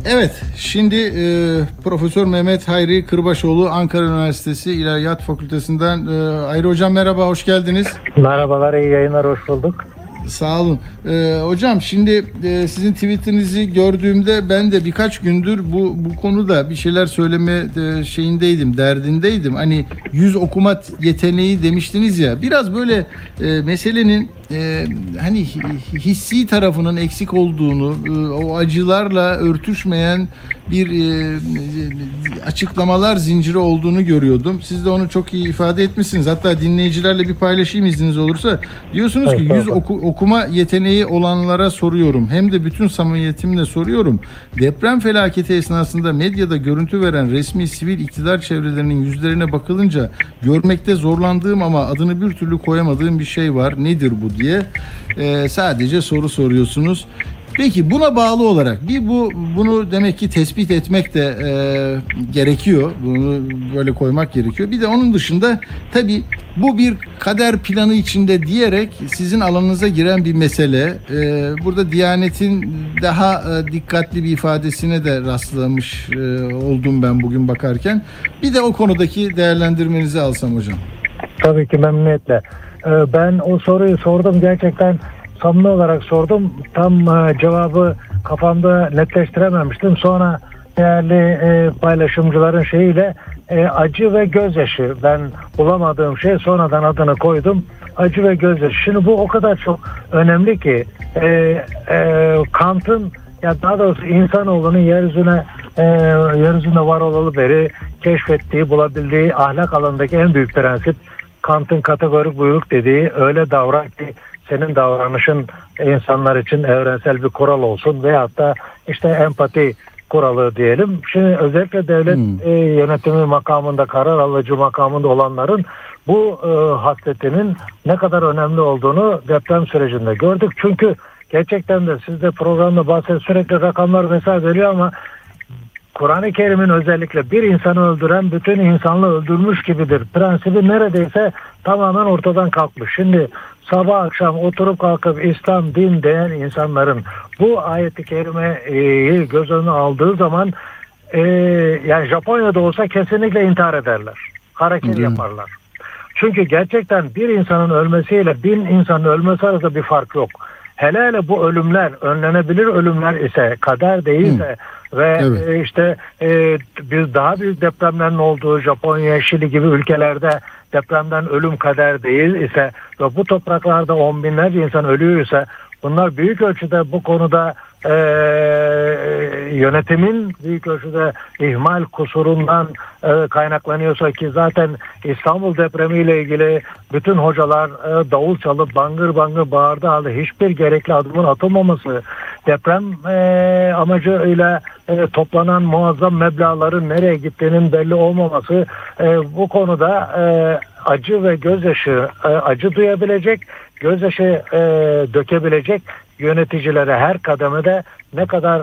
Evet, şimdi e, Profesör Mehmet Hayri Kırbaşoğlu Ankara Üniversitesi İlahiyat Fakültesinden. E, Hayri Hocam merhaba, hoş geldiniz. Merhabalar, iyi yayınlar, hoş bulduk. Sağ olun. Ee, hocam şimdi e, sizin tweetinizi gördüğümde ben de birkaç gündür bu bu konuda bir şeyler söyleme e, şeyindeydim, derdindeydim. Hani yüz okuma yeteneği demiştiniz ya. Biraz böyle e, meselenin e, hani hissi tarafının eksik olduğunu, e, o acılarla örtüşmeyen bir e, açıklamalar zinciri olduğunu görüyordum. Siz de onu çok iyi ifade etmişsiniz. Hatta dinleyicilerle bir paylaşayım izniniz olursa. Diyorsunuz ki yüz oku, okuma yeteneği olanlara soruyorum. Hem de bütün samimiyetimle soruyorum. Deprem felaketi esnasında medyada görüntü veren resmi sivil iktidar çevrelerinin yüzlerine bakılınca görmekte zorlandığım ama adını bir türlü koyamadığım bir şey var. Nedir bu diye e, sadece soru soruyorsunuz. Peki buna bağlı olarak bir bu bunu demek ki tespit etmek de e, gerekiyor. Bunu böyle koymak gerekiyor. Bir de onun dışında tabii bu bir kader planı içinde diyerek sizin alanınıza giren bir mesele. E, burada Diyanet'in daha e, dikkatli bir ifadesine de rastlamış e, oldum ben bugün bakarken. Bir de o konudaki değerlendirmenizi alsam hocam. Tabii ki memnuniyetle. Ee, ben o soruyu sordum gerçekten samimi olarak sordum. Tam e, cevabı kafamda netleştirememiştim. Sonra değerli e, paylaşımcıların şeyiyle e, acı ve gözyaşı ben bulamadığım şey sonradan adını koydum. Acı ve gözyaşı. Şimdi bu o kadar çok önemli ki Kant'ın ya daha doğrusu insanoğlunun yeryüzüne yeryüzünde var olalı beri keşfettiği, bulabildiği ahlak alanındaki en büyük prensip Kant'ın kategorik buyruk dediği öyle davran ki senin davranışın insanlar için evrensel bir kural olsun veyahut da işte empati kuralı diyelim. Şimdi özellikle devlet Hmm. e, yönetimi makamında, karar alıcı makamında olanların bu e, hasletinin ne kadar önemli olduğunu deprem sürecinde gördük. Çünkü gerçekten de siz de programda bahset sürekli rakamlar mesaj veriyor ama Kur'an-ı Kerim'in özellikle bir insanı öldüren bütün insanlığı öldürmüş gibidir. Prensibi neredeyse tamamen ortadan kalkmış. Şimdi sabah akşam oturup kalkıp İslam, din diyen insanların bu ayeti kerimeyi göz önüne aldığı zaman e, yani Japonya'da olsa kesinlikle intihar ederler. Hareket mi? yaparlar. Çünkü gerçekten bir insanın ölmesiyle bin insanın ölmesi arasında bir fark yok. Hele hele bu ölümler önlenebilir ölümler ise kader değilse ve Evet. e, işte e, bir daha büyük depremlerin olduğu Japonya, Şili gibi ülkelerde depremden ölüm kader değil ise ve bu topraklarda on binlerce insan ölüyor ise bunlar büyük ölçüde bu konuda e, yönetimin büyük ölçüde ihmal kusurundan e, kaynaklanıyorsa ki zaten İstanbul depremiyle ilgili bütün hocalar e, davul çalıp bangır bangır bağırdı halde hiçbir gerekli adımın atılmaması deprem e, amacıyla e, toplanan muazzam meblağların nereye gittiğinin belli olmaması e, bu konuda e, acı ve gözyaşı e, acı duyabilecek, gözyaşı e, dökebilecek yöneticilere her kademede ne kadar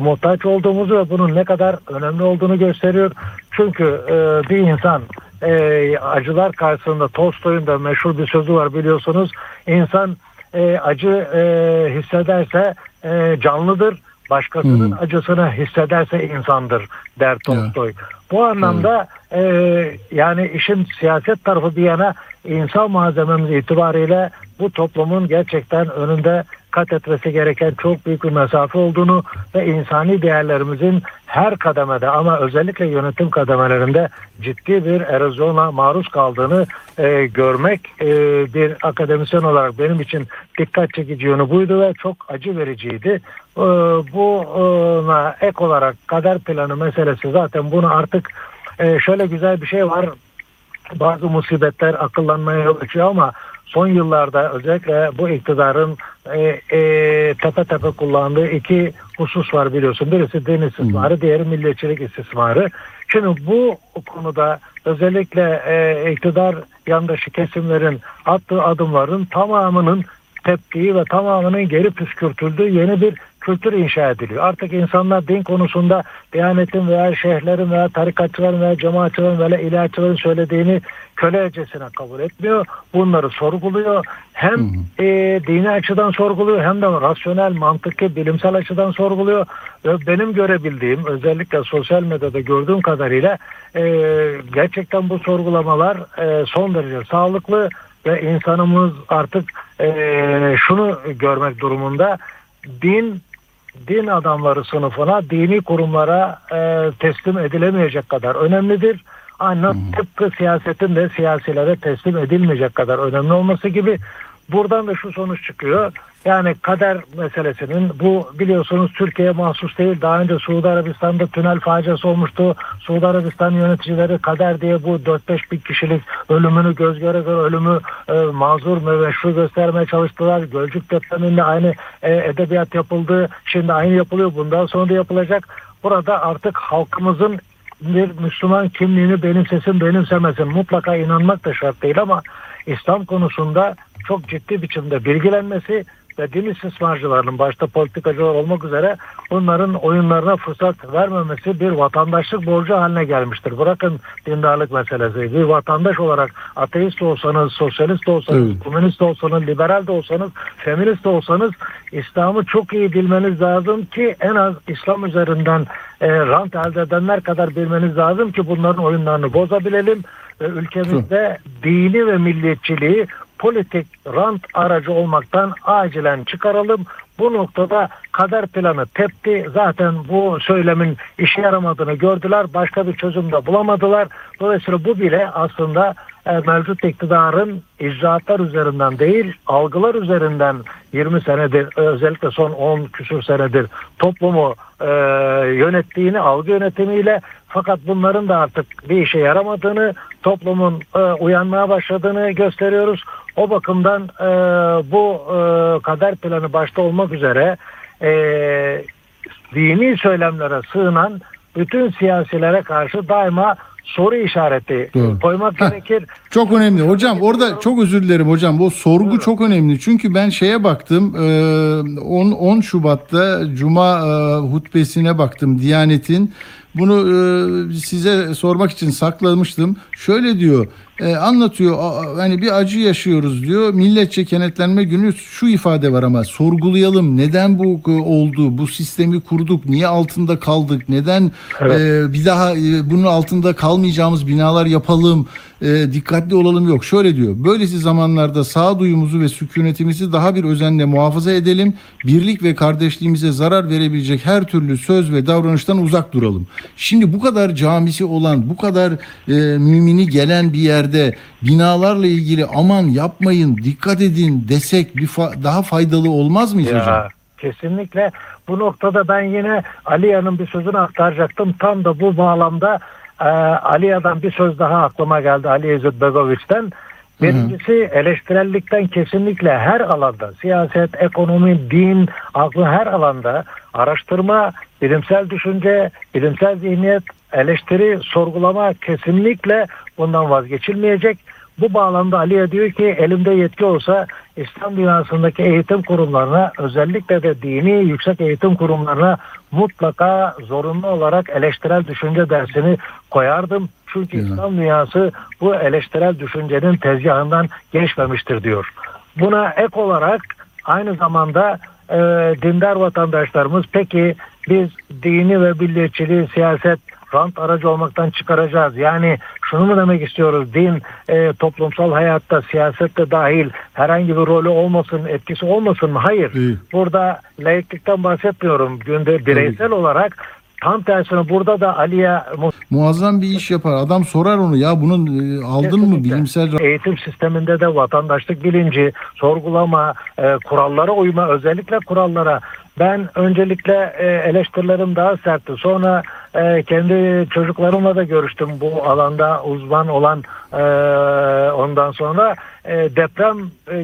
muhtaç olduğumuzu ve bunun ne kadar önemli olduğunu gösteriyor. Çünkü e, bir insan e, acılar karşısında Tolstoy'un da meşhur bir sözü var biliyorsunuz. İnsan e, acı e, hissederse e, canlıdır. Başkasının Hmm. acısını hissederse insandır der Tolstoy. Bu anlamda e, yani işin siyaset tarafı bir yana insan malzememiz itibariyle bu toplumun gerçekten önünde kat etmesi gereken çok büyük bir mesafe olduğunu ve insani değerlerimizin her kademede ama özellikle yönetim kademelerinde ciddi bir erozyona maruz kaldığını e, görmek e, bir akademisyen olarak benim için dikkat çekici yönü buydu ve çok acı vericiydi. E, buna ek olarak kader planı meselesi zaten bunu artık e, şöyle güzel bir şey var musibetler akıllanmaya yol açıyor ama son yıllarda özellikle bu iktidarın e, e, tepe tepe kullandığı iki husus var biliyorsun. Birisi din istismarı, diğeri milliyetçilik istismarı. Şimdi bu konuda özellikle e, iktidar yandaşı kesimlerin attığı adımların tamamının tepkiyi ve tamamının geri püskürtüldüğü yeni bir kültür inşa ediliyor. Artık insanlar din konusunda Diyanetin veya şeyhlerin veya tarikatçıların veya cemaatçıların veya ilahçıların söylediğini kölecesine kabul etmiyor. Bunları sorguluyor. Hem e, dini açıdan sorguluyor hem de rasyonel, mantıklı, bilimsel açıdan sorguluyor. Ve benim görebildiğim özellikle sosyal medyada gördüğüm kadarıyla e, gerçekten bu sorgulamalar e, son derece sağlıklı ve insanımız artık e, şunu görmek durumunda din din adamları sınıfına dini kurumlara e, teslim edilemeyecek kadar önemlidir. Aynen tıpkı siyasetin de siyasilere teslim edilmeyecek kadar önemli olması gibi buradan da şu sonuç çıkıyor. Yani kader meselesinin bu biliyorsunuz Türkiye'ye mahsus değil. Daha önce Suudi Arabistan'da tünel faciası olmuştu. Suudi Arabistan yöneticileri kader diye bu 4-5 bin kişilik ölümünü göz göre göre ölümü e, mazur ve meşru göstermeye çalıştılar. Gölcük depreminde aynı e, edebiyat yapıldı. Şimdi aynı yapılıyor. Bundan sonra da yapılacak. Burada artık halkımızın bir Müslüman kimliğini benimsesin benimsemesin mutlaka inanmak da şart değil ama İslam konusunda çok ciddi biçimde bilgilenmesi ve din istismarcılarının başta politikacılar olmak üzere bunların oyunlarına fırsat vermemesi bir vatandaşlık borcu haline gelmiştir. Bırakın dindarlık meselesi. Bir vatandaş olarak ateist olsanız, sosyalist olsanız, Evet. komünist olsanız, liberal de olsanız, feminist de olsanız İslam'ı çok iyi bilmeniz lazım ki en az İslam üzerinden e, rant elde edenler kadar bilmeniz lazım ki bunların oyunlarını bozabilelim ve ülkemizde dini ve milliyetçiliği politik rant aracı olmaktan acilen çıkaralım. Bu noktada kader planı tepti. Zaten bu söylemin işe yaramadığını gördüler. Başka bir çözüm de bulamadılar. Dolayısıyla bu bile aslında mevcut iktidarın icraatlar üzerinden değil algılar üzerinden 20 senedir e, özellikle son 10 küsur senedir toplumu e, yönettiğini algı yönetimiyle fakat bunların da artık bir işe yaramadığını toplumun e, uyanmaya başladığını gösteriyoruz. O bakımdan e, bu e, kader planı başta olmak üzere e, dini söylemlere sığınan bütün siyasilere karşı daima soru işareti Doğru. koymak Heh. gerekir. Çok önemli. Hocam orada çok özür dilerim hocam. O sorgu çok önemli. Çünkü ben şeye baktım. e, 10 10 Şubat'ta Cuma hutbesine baktım Diyanet'in. Bunu e, size sormak için saklamıştım. Şöyle diyor. e, anlatıyor. a- Hani bir acı yaşıyoruz diyor. Milletçe kenetlenme günü şu ifade var ama sorgulayalım. Neden bu e, oldu? Bu sistemi kurduk. Niye altında kaldık? Neden e, bir daha e, bunun altında kalmayacağımız binalar yapalım? E, dikkatli olalım yok. Şöyle diyor. Böylesi zamanlarda sağduyumuzu ve sükunetimizi daha bir özenle muhafaza edelim. Birlik ve kardeşliğimize zarar verebilecek her türlü söz ve davranıştan uzak duralım. Şimdi bu kadar camisi olan, bu kadar e, mümini gelen bir yerde binalarla ilgili aman yapmayın, dikkat edin desek bir fa- daha faydalı olmaz mıyız hocam? Ya, kesinlikle bu noktada ben yine Aliya'nın bir sözünü aktaracaktım. Tam da bu bağlamda e, Aliya'dan bir söz daha aklıma geldi Ali Begoviç'ten. Birincisi eleştirellikten kesinlikle her alanda siyaset, ekonomi, din, aklı her alanda araştırma, bilimsel düşünce, bilimsel zihniyet, eleştiri, sorgulama kesinlikle bundan vazgeçilmeyecek. Bu bağlamda Aliye diyor ki elimde yetki olsa İslam dünyasındaki eğitim kurumlarına özellikle de dini yüksek eğitim kurumlarına mutlaka zorunlu olarak eleştirel düşünce dersini koyardım. Çünkü İslam dünyası bu eleştirel düşüncenin tezgahından geçmemiştir diyor. Buna ek olarak aynı zamanda e, dindar vatandaşlarımız peki biz dini ve milliyetçiliği siyaset rant aracı olmaktan çıkaracağız. Yani şunu mu demek istiyoruz? Din e, toplumsal hayatta siyasette dahil herhangi bir rolü olmasın, etkisi olmasın mı? Hayır. Burada laiklikten bahsetmiyorum. Günde bireysel olarak tam tersine burada da Aliye Muazzam bir iş yapar. Adam sorar onu ya bunun e, aldın mı bilimsel Eğitim sisteminde de vatandaşlık bilinci, sorgulama, e, kurallara uyma, özellikle kurallara. Ben öncelikle e, eleştirilerim daha sertti. Sonra e, kendi çocuklarımla da görüştüm bu alanda uzman olan e, ondan sonra deprem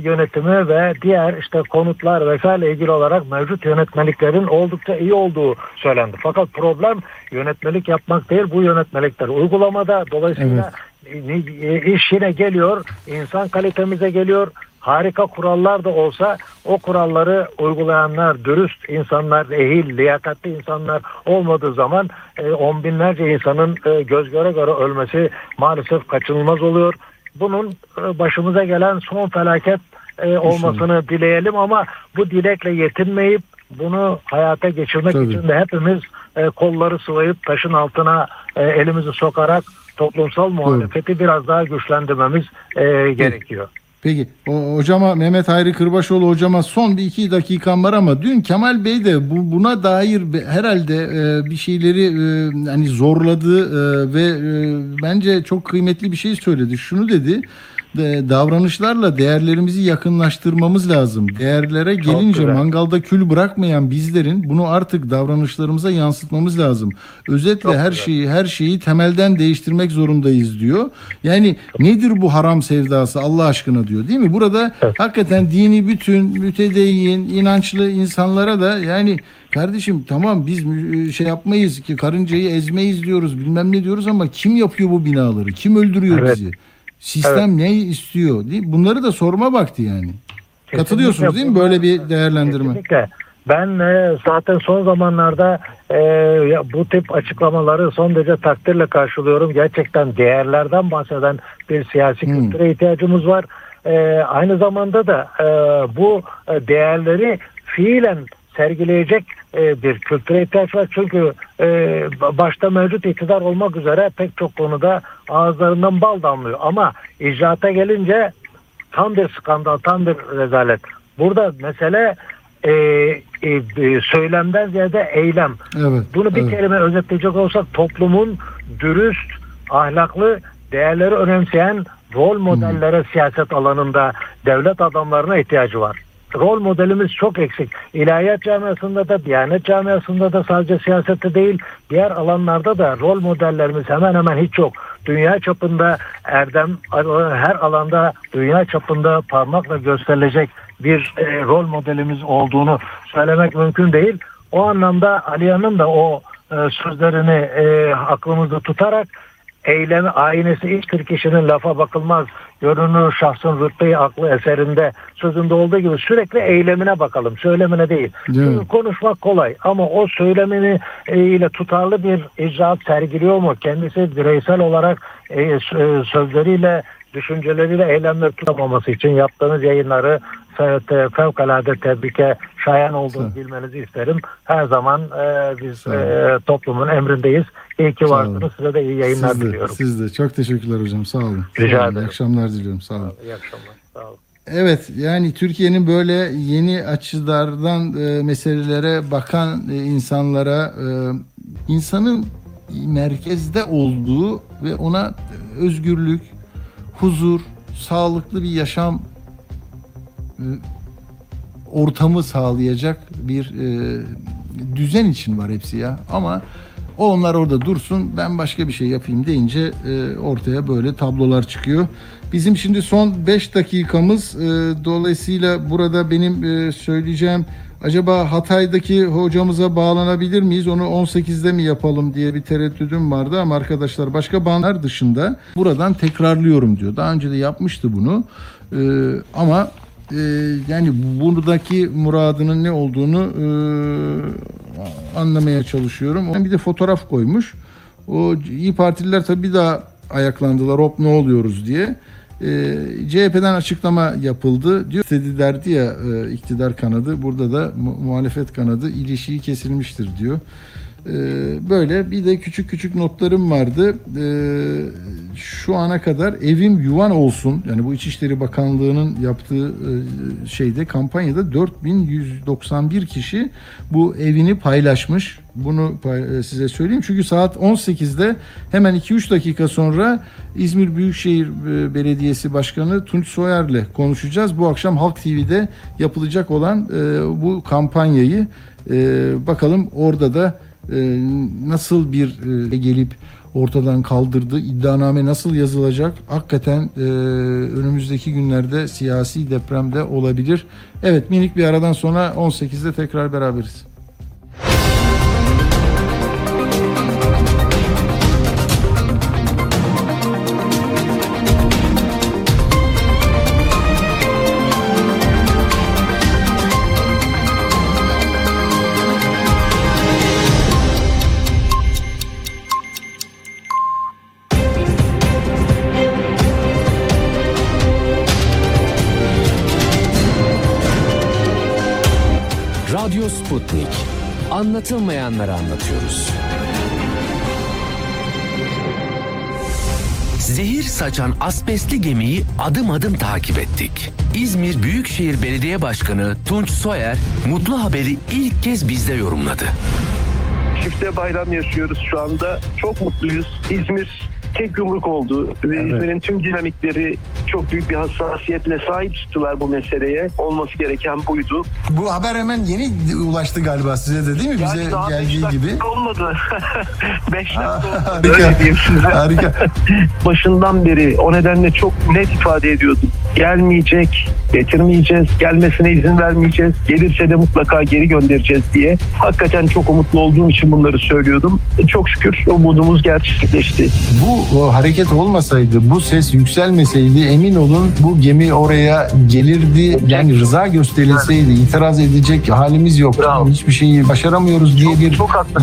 yönetimi ve diğer işte konutlar vesaire ilgili olarak mevcut yönetmeliklerin oldukça iyi olduğu söylendi. Fakat problem yönetmelik yapmak değil bu yönetmelikler uygulamada dolayısıyla e, iş yine geliyor insan kalitemize geliyor harika kurallar da olsa o kuralları uygulayanlar dürüst insanlar ehil liyakatli insanlar olmadığı zaman e, on binlerce insanın e, göz göre göre ölmesi maalesef kaçınılmaz oluyor bunun e, başımıza gelen son felaket e, olmasını dileyelim ama bu dilekle yetinmeyip bunu hayata geçirmek Tabii. için de hepimiz e, kolları sıvayıp taşın altına e, elimizi sokarak toplumsal muhalefeti biraz daha güçlendirmemiz e, gerekiyor. Peki o, hocama Mehmet Hayri Kırbaşoğlu hocama son bir iki dakikam var ama dün Kemal Bey de bu, buna dair herhalde e, bir şeyleri e, hani zorladı e, ve e, bence çok kıymetli bir şey söyledi. Şunu dedi de, davranışlarla değerlerimizi yakınlaştırmamız lazım. Değerlere gelince güzel. mangalda kül bırakmayan bizlerin bunu artık davranışlarımıza yansıtmamız lazım. Özetle her şeyi her şeyi temelden değiştirmek zorundayız diyor. Yani nedir bu haram sevdası Allah aşkına diyor değil mi? Burada hakikaten dini bütün mütedeyyin, inançlı insanlara da yani kardeşim tamam biz şey yapmayız ki karıncayı ezmeyiz diyoruz bilmem ne diyoruz ama kim yapıyor bu binaları? Kim öldürüyor Evet. bizi? Sistem ne istiyor? Değil? Bunları da sorma vakti yani. Katılıyorsunuz değil mi böyle bir değerlendirme? Kesinlikle. Ben e, zaten son zamanlarda e, bu tip açıklamaları son derece takdirle karşılıyorum. Gerçekten değerlerden bahseden bir siyasi Hmm. kültüre ihtiyacımız var. E, aynı zamanda da e, bu değerleri fiilen sergileyecek e, bir kültüre ihtiyaç var. Çünkü e, başta mevcut iktidar olmak üzere pek çok konuda ağızlarından bal damlıyor. Ama icraata gelince tam bir skandal, tam bir rezalet. Burada mesele e, e, söylemden ziyade eylem. Evet. Bunu bir evet. kelime özetleyecek olsak toplumun dürüst, ahlaklı, değerleri önemseyen rol modellere siyaset alanında devlet adamlarına ihtiyacı var. Rol modelimiz çok eksik. İlahiyat camiasında da, Diyanet camiasında da sadece siyasette değil, diğer alanlarda da rol modellerimiz hemen hemen hiç yok. Dünya çapında erdem, her alanda dünya çapında parmakla gösterilecek bir e, rol modelimiz olduğunu söylemek mümkün değil. O anlamda Aliyan'ın da o e, sözlerini e, aklımızda tutarak eylemi aynesi hiçbir kişinin lafa bakılmaz. Görünür şahsın rütbeyi aklı eserinde sözünde olduğu gibi sürekli eylemine bakalım. Söylemine değil. Çünkü konuşmak kolay ama o söylemini e, ile tutarlı bir icraat sergiliyor mu? Kendisi bireysel olarak e, e, sözleriyle düşünceleriyle eylemleri tutamaması için yaptığınız yayınları fevkalade tebrike şayan olduğunu bilmenizi isterim. Her zaman e, biz e, toplumun emrindeyiz. İyi ki varsınız. Size de iyi yayınlar Siz de, diliyorum. siz de. Çok teşekkürler hocam. Sağ olun. Rica Sağ olun. ederim. İyi akşamlar diliyorum. Sağ olun. İyi akşamlar. Sağ olun. Evet yani Türkiye'nin böyle yeni açılardan e, meselelere bakan e, insanlara e, insanın merkezde olduğu ve ona özgürlük, huzur, sağlıklı bir yaşam ortamı sağlayacak bir e, düzen için var hepsi ya. Ama O onlar orada dursun ben başka bir şey yapayım deyince e, ortaya böyle tablolar çıkıyor. Bizim şimdi son 5 dakikamız e, dolayısıyla burada benim e, söyleyeceğim acaba Hatay'daki hocamıza bağlanabilir miyiz? Onu 18'de mi yapalım diye bir tereddüdüm vardı ama arkadaşlar başka banlar dışında buradan tekrarlıyorum diyor. Daha önce de yapmıştı bunu. E, ama e, yani buradaki muradının ne olduğunu e, anlamaya çalışıyorum. Bir de fotoğraf koymuş. O İyi Partililer tabii bir daha ayaklandılar. Hop ne oluyoruz diye. E, CHP'den açıklama yapıldı. Diyor dedi derdi ya e, iktidar kanadı. Burada da mu- muhalefet kanadı ilişiği kesilmiştir diyor. E, böyle bir de küçük küçük notlarım vardı. E, şu ana kadar evim yuvan olsun. Yani bu İçişleri Bakanlığı'nın yaptığı e, şeyde kampanyada 4191 kişi bu evini paylaşmış. Bunu e, size söyleyeyim. Çünkü saat 18'de hemen 2-3 dakika sonra İzmir Büyükşehir e, Belediyesi Başkanı Tunç Soyer'le konuşacağız. Bu akşam Halk TV'de yapılacak olan bu kampanyayı bakalım orada da nasıl bir e, gelip ortadan kaldırdı, iddianame nasıl yazılacak? Hakikaten e, önümüzdeki günlerde siyasi depremde olabilir. Evet minik bir aradan sonra 18'de tekrar beraberiz. Anlatılmayanları anlatıyoruz. Zehir saçan asbestli gemiyi adım adım takip ettik. İzmir Büyükşehir Belediye Başkanı Tunç Soyer mutlu haberi ilk kez bizde yorumladı. Çifte bayram yaşıyoruz şu anda. Çok mutluyuz. İzmir tek yumruk oldu ve İzmir'in tüm dinamikleri çok büyük bir hassasiyetle sahip tuttular bu meseleye. Olması gereken buydu. Bu haber hemen yeni ulaştı galiba size de değil mi? Bize Yani daha beş geldiği gibi. olmadı. 5 dakika olmadı. Harika. Öyle diyeyim size. Harika. Başından beri o nedenle çok net ifade ediyordum. Gelmeyecek, getirmeyeceğiz, gelmesine izin vermeyeceğiz. Gelirse de mutlaka geri göndereceğiz diye. Hakikaten çok umutlu olduğum için bunları söylüyordum. E, Çok şükür umudumuz gerçekleşti. Bu o hareket olmasaydı, bu ses yükselmeseydi emin olun bu gemi oraya gelirdi. Yani rıza gösterilseydi itiraz edecek halimiz yok. Hiçbir şeyi başaramıyoruz diye bir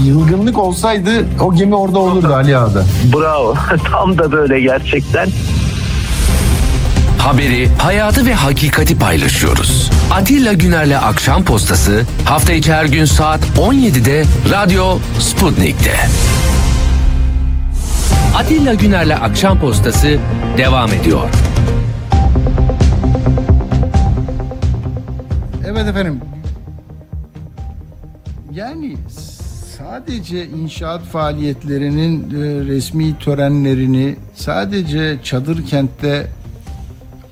yılgınlık olsaydı o gemi orada olurdu Ali Ağa'da. Bravo. Tam da böyle gerçekten. Haberi, hayatı ve hakikati paylaşıyoruz. Atilla Güner'le Akşam Postası hafta içi her gün saat 17'de Radyo Sputnik'te. Atilla Güner'le Akşam Postası devam ediyor. Evet efendim. Yani sadece inşaat faaliyetlerinin e, resmi törenlerini sadece çadır kentte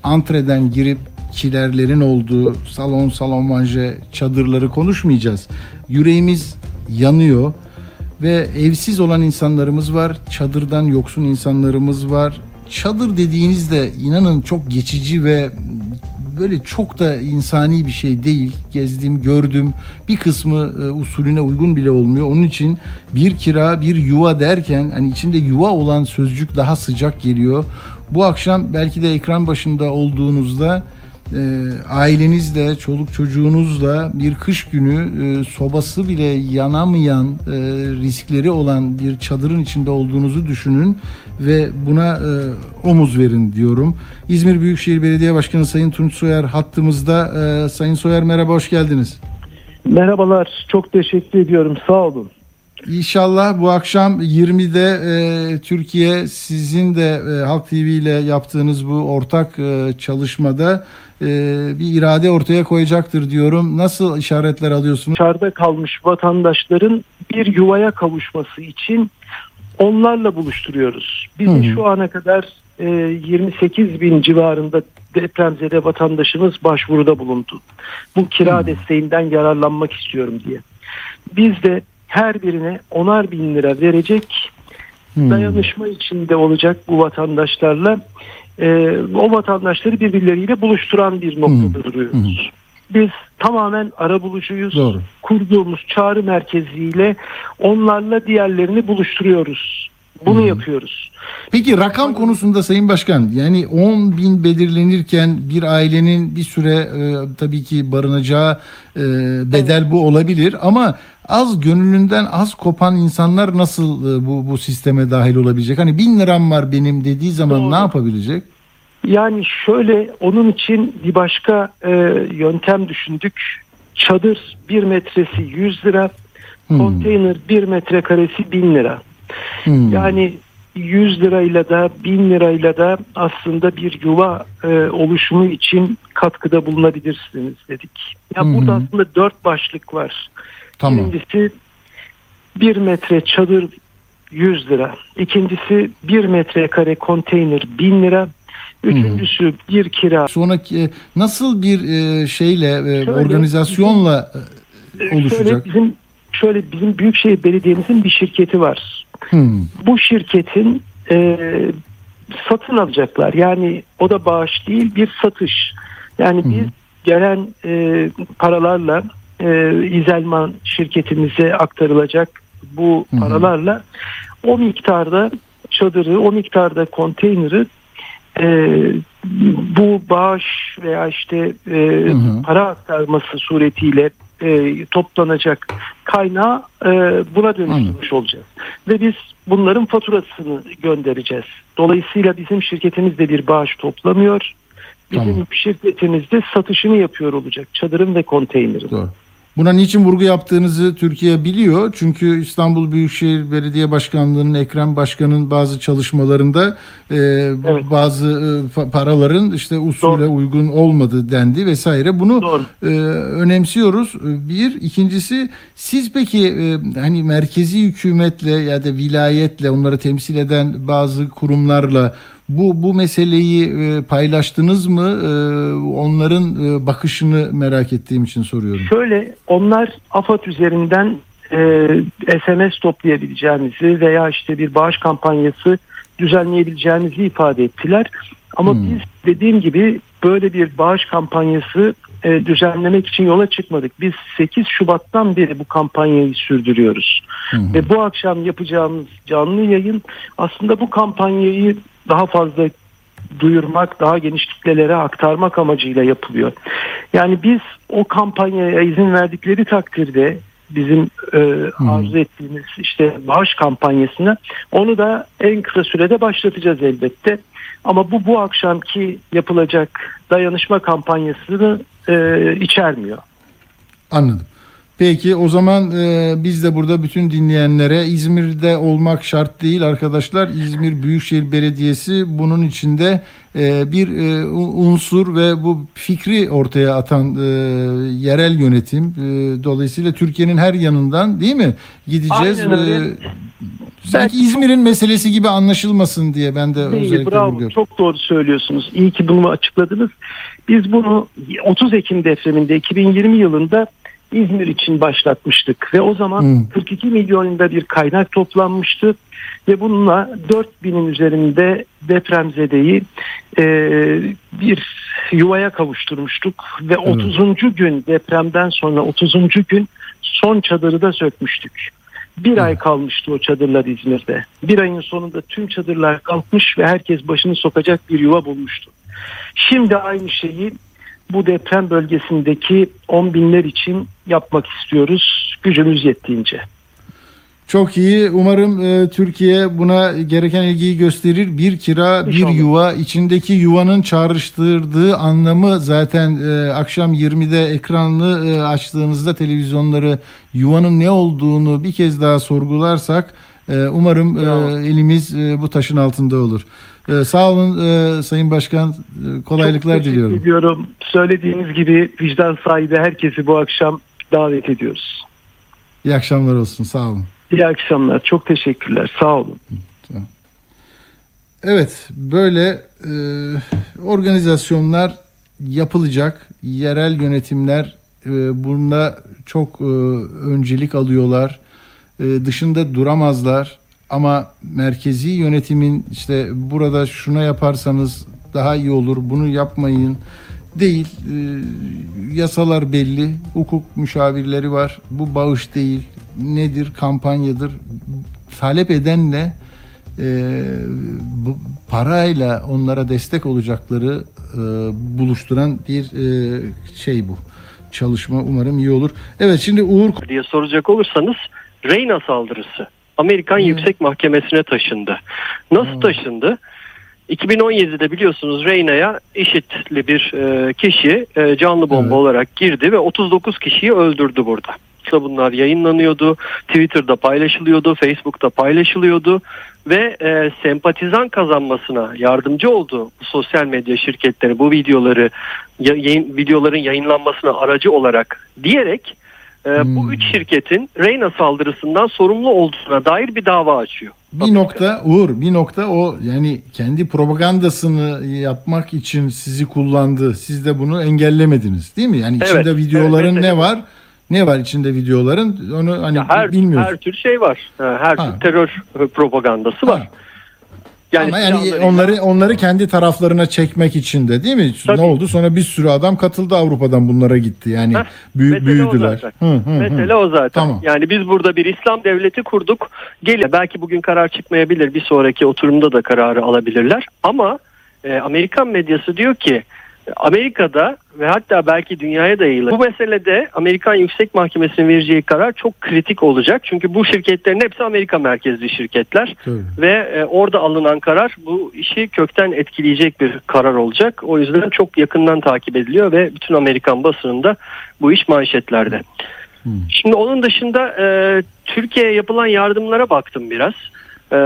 antreden girip kilerlerin olduğu salon salon manje çadırları konuşmayacağız. Yüreğimiz yanıyor ve evsiz olan insanlarımız var. Çadırdan yoksun insanlarımız var. Çadır dediğinizde inanın çok geçici ve böyle çok da insani bir şey değil. Gezdim, gördüm. Bir kısmı e, usulüne uygun bile olmuyor. Onun için bir kira, bir yuva derken hani içinde yuva olan sözcük daha sıcak geliyor. Bu akşam belki de ekran başında olduğunuzda e, ailenizle, çoluk çocuğunuzla bir kış günü e, sobası bile yanamayan e, riskleri olan bir çadırın içinde olduğunuzu düşünün ve buna e, omuz verin diyorum. İzmir Büyükşehir Belediye Başkanı Sayın Tunç Soyer hattımızda. E, Sayın Soyer merhaba, hoş geldiniz. Merhabalar, çok teşekkür ediyorum. Sağ olun. İnşallah bu akşam 20'de e, Türkiye sizin de e, Halk TV ile yaptığınız bu ortak e, çalışmada e, bir irade ortaya koyacaktır diyorum. Nasıl işaretler alıyorsunuz? Dışarıda kalmış vatandaşların bir yuvaya kavuşması için onlarla buluşturuyoruz. Bizim Hı hı. şu ana kadar e, 28 bin civarında depremzede vatandaşımız başvuruda bulundu. Bu kira desteğinden yararlanmak istiyorum diye. Biz de her birine onar bin lira verecek Hmm. dayanışma içinde olacak bu vatandaşlarla. Ee, o vatandaşları birbirleriyle buluşturan bir noktada duruyoruz. Biz tamamen arabulucuyuz. Doğru. Kurduğumuz çağrı merkeziyle onlarla diğerlerini buluşturuyoruz. Bunu yapıyoruz. Peki rakam konusunda Sayın Başkan yani 10 bin belirlenirken bir ailenin bir süre e, tabii ki barınacağı e, bedel bu olabilir ama az gönlünden az kopan insanlar nasıl e, bu bu sisteme dahil olabilecek? Hani bin liram var benim dediği zaman ne yapabilecek? Yani şöyle onun için bir başka e, yöntem düşündük. Çadır bir metresi 100 lira, konteyner bir metrekaresi 1000 lira. Hmm. Yani 100 lirayla da 1000 lirayla da aslında bir yuva e, oluşumu için katkıda bulunabilirsiniz dedik. Ya hı. burada aslında dört başlık var. Tamam. Birincisi bir metre çadır 100 lira. İkincisi bir metrekare konteyner 1000 lira. Üçüncüsü bir kira. Sonraki e, nasıl bir e, şeyle e, Şöyle, organizasyonla e, Şöyle oluşacak? bizim şöyle bizim Büyükşehir Belediye'mizin bir şirketi var. Hmm. Bu şirketin e, satın alacaklar. Yani o da bağış değil bir satış. Yani biz gelen e, paralarla e, İzelman şirketimize aktarılacak bu paralarla o miktarda çadırı, o miktarda konteyneri e, bu bağış veya işte e, para aktarması suretiyle e, toplanacak kaynağı e, buna dönüştürmüş olacağız. Ve biz bunların faturasını göndereceğiz. Dolayısıyla bizim şirketimiz de bir bağış toplamıyor. Bizim Tamam. şirketimiz de satışını yapıyor olacak. Çadırın ve konteynerin. Doğru. Buna niçin vurgu yaptığınızı Türkiye biliyor. Çünkü İstanbul Büyükşehir Belediye Başkanlığı'nın Ekrem Başkan'ın bazı çalışmalarında e, bazı e, paraların işte usule uygun olmadı dendi vesaire. Bunu e, önemsiyoruz. E, Bir, ikincisi siz peki e, hani merkezi hükümetle ya da vilayetle onları temsil eden bazı kurumlarla bu bu meseleyi e, paylaştınız mı? E, onların e, bakışını merak ettiğim için soruyorum. Şöyle onlar AFAD üzerinden e, SMS toplayabileceğimizi veya işte bir bağış kampanyası düzenleyebileceğimizi ifade ettiler. Ama biz dediğim gibi böyle bir bağış kampanyası e, düzenlemek için yola çıkmadık. Biz 8 Şubat'tan beri bu kampanyayı sürdürüyoruz. Ve bu akşam yapacağımız canlı yayın aslında bu kampanyayı daha fazla duyurmak, daha geniş kitlelere aktarmak amacıyla yapılıyor. Yani biz o kampanyaya izin verdikleri takdirde bizim e, arzu ettiğimiz işte bağış kampanyasını onu da en kısa sürede başlatacağız elbette. Ama bu bu akşamki yapılacak dayanışma kampanyasını e, içermiyor. Anladım. Peki o zaman e, biz de burada bütün dinleyenlere İzmir'de olmak şart değil arkadaşlar. İzmir Büyükşehir Belediyesi bunun içinde e, bir e, unsur ve bu fikri ortaya atan e, yerel yönetim. E, dolayısıyla Türkiye'nin her yanından değil mi gideceğiz. Aynen öyle. E, sanki İzmir'in meselesi gibi anlaşılmasın diye ben de özellikle bravo. Çok doğru söylüyorsunuz. İyi ki bunu açıkladınız. Biz bunu 30 Ekim depreminde 2020 yılında İzmir için başlatmıştık ve o zaman Hmm. 42 milyonunda bir kaynak toplanmıştı ve bununla 4000'in üzerinde depremzedeyi e, bir yuvaya kavuşturmuştuk ve 30. gün depremden sonra 30. gün son çadırı da sökmüştük. Bir ay kalmıştı o çadırlar İzmir'de. Bir ayın sonunda tüm çadırlar kalkmış ve herkes başını sokacak bir yuva bulmuştu. Şimdi aynı şeyi bu deprem bölgesindeki on binler için yapmak istiyoruz gücümüz yettiğince. Çok iyi. Umarım e, Türkiye buna gereken ilgiyi gösterir. Bir kira, bir yuva. içindeki yuvanın çağrıştırdığı anlamı zaten e, akşam 20'de ekranlı e, açtığınızda televizyonları yuvanın ne olduğunu bir kez daha sorgularsak e, umarım e, elimiz e, bu taşın altında olur. E, sağ olun e, Sayın Başkan. E, kolaylıklar Çok diliyorum. ediyorum. Söylediğiniz gibi vicdan sahibi herkesi bu akşam davet ediyoruz. İyi akşamlar olsun. Sağ olun. İyi akşamlar. Çok teşekkürler. Sağ olun. Evet, böyle e, organizasyonlar yapılacak. Yerel yönetimler e, bunda çok e, öncelik alıyorlar. e, dışında duramazlar. Ama merkezi yönetimin işte burada şuna yaparsanız daha iyi olur, bunu yapmayın değil. E, yasalar belli, hukuk müşavirleri var. Bu bağış değil, nedir, kampanyadır. Talep edenle e, bu parayla onlara destek olacakları e, buluşturan bir e, şey bu. Çalışma umarım iyi olur. Evet şimdi Uğur diye soracak olursanız Reyna saldırısı Amerikan Yüksek Mahkemesi'ne taşındı. Nasıl taşındı? 2017'de biliyorsunuz Reyna'ya IŞİD'li bir e, kişi e, canlı bomba olarak girdi ve 39 kişiyi öldürdü burada. Bunlar yayınlanıyordu, Twitter'da paylaşılıyordu, Facebook'ta paylaşılıyordu ve e, sempatizan kazanmasına yardımcı oldu bu sosyal medya şirketleri bu videoları ya- yayın, videoların yayınlanmasına aracı olarak diyerek e, bu üç şirketin Reyna saldırısından sorumlu olduğuna dair bir dava açıyor. bir nokta Uğur bir nokta o yani kendi propagandasını yapmak için sizi kullandı. Siz de bunu engellemediniz değil mi? Yani Evet, içinde videoların evet, ne evet. var? Ne var içinde videoların? Onu hani Her, bilmiyoruz. her tür şey var. Her tür terör propagandası var. Ama yani silahları- onları onları kendi taraflarına çekmek için de değil mi? Ne oldu? Sonra bir sürü adam katıldı Avrupa'dan bunlara gitti. Yani büyü- Mesele o büyüdüler. zaten. Hı, hı, hı. Mesele o zaten. Tamam. Yani biz burada bir İslam devleti kurduk. Gelin belki bugün karar çıkmayabilir. Bir sonraki oturumda da kararı alabilirler. Ama e, Amerikan medyası diyor ki Amerika'da ve hatta belki dünyaya da yayılır. Bu meselede Amerikan Yüksek Mahkemesi'nin vereceği karar çok kritik olacak. Çünkü bu şirketlerin hepsi Amerika merkezli şirketler ve e, orada alınan karar bu işi kökten etkileyecek bir karar olacak. O yüzden çok yakından takip ediliyor ve bütün Amerikan basınında bu iş manşetlerde. Şimdi onun dışında e, Türkiye'ye yapılan yardımlara baktım biraz. E,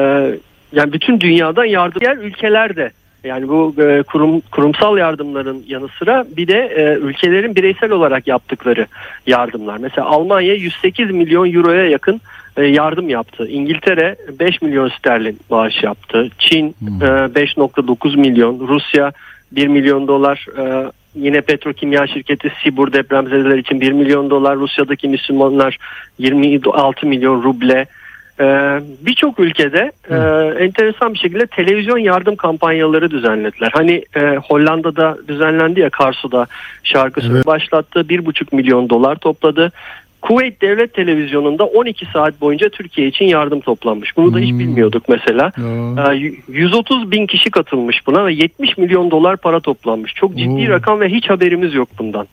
yani bütün dünyadan yardım diğer ülkelerde yani bu e, kurum kurumsal yardımların yanı sıra bir de e, ülkelerin bireysel olarak yaptıkları yardımlar. Mesela Almanya 108 milyon euroya yakın e, yardım yaptı. İngiltere 5 milyon sterlin bağış yaptı. Çin e, 5.9 milyon. Rusya 1 milyon dolar. E, yine petrokimya şirketi Sibur depremzedeler için 1 milyon dolar. Rusya'daki Müslümanlar 26 milyon ruble. Ee, Birçok ülkede e, enteresan bir şekilde televizyon yardım kampanyaları düzenlediler. Hani e, Hollanda'da düzenlendi ya Karsu'da şarkı söyledi. başlattı. 1,5 milyon dolar topladı. Kuveyt Devlet Televizyonu'nda 12 saat boyunca Türkiye için yardım toplanmış. Bunu da hiç bilmiyorduk mesela. Ee, y- 130 bin kişi katılmış buna ve 70 milyon dolar para toplanmış. Çok ciddi Oo. rakam ve hiç haberimiz yok bundan.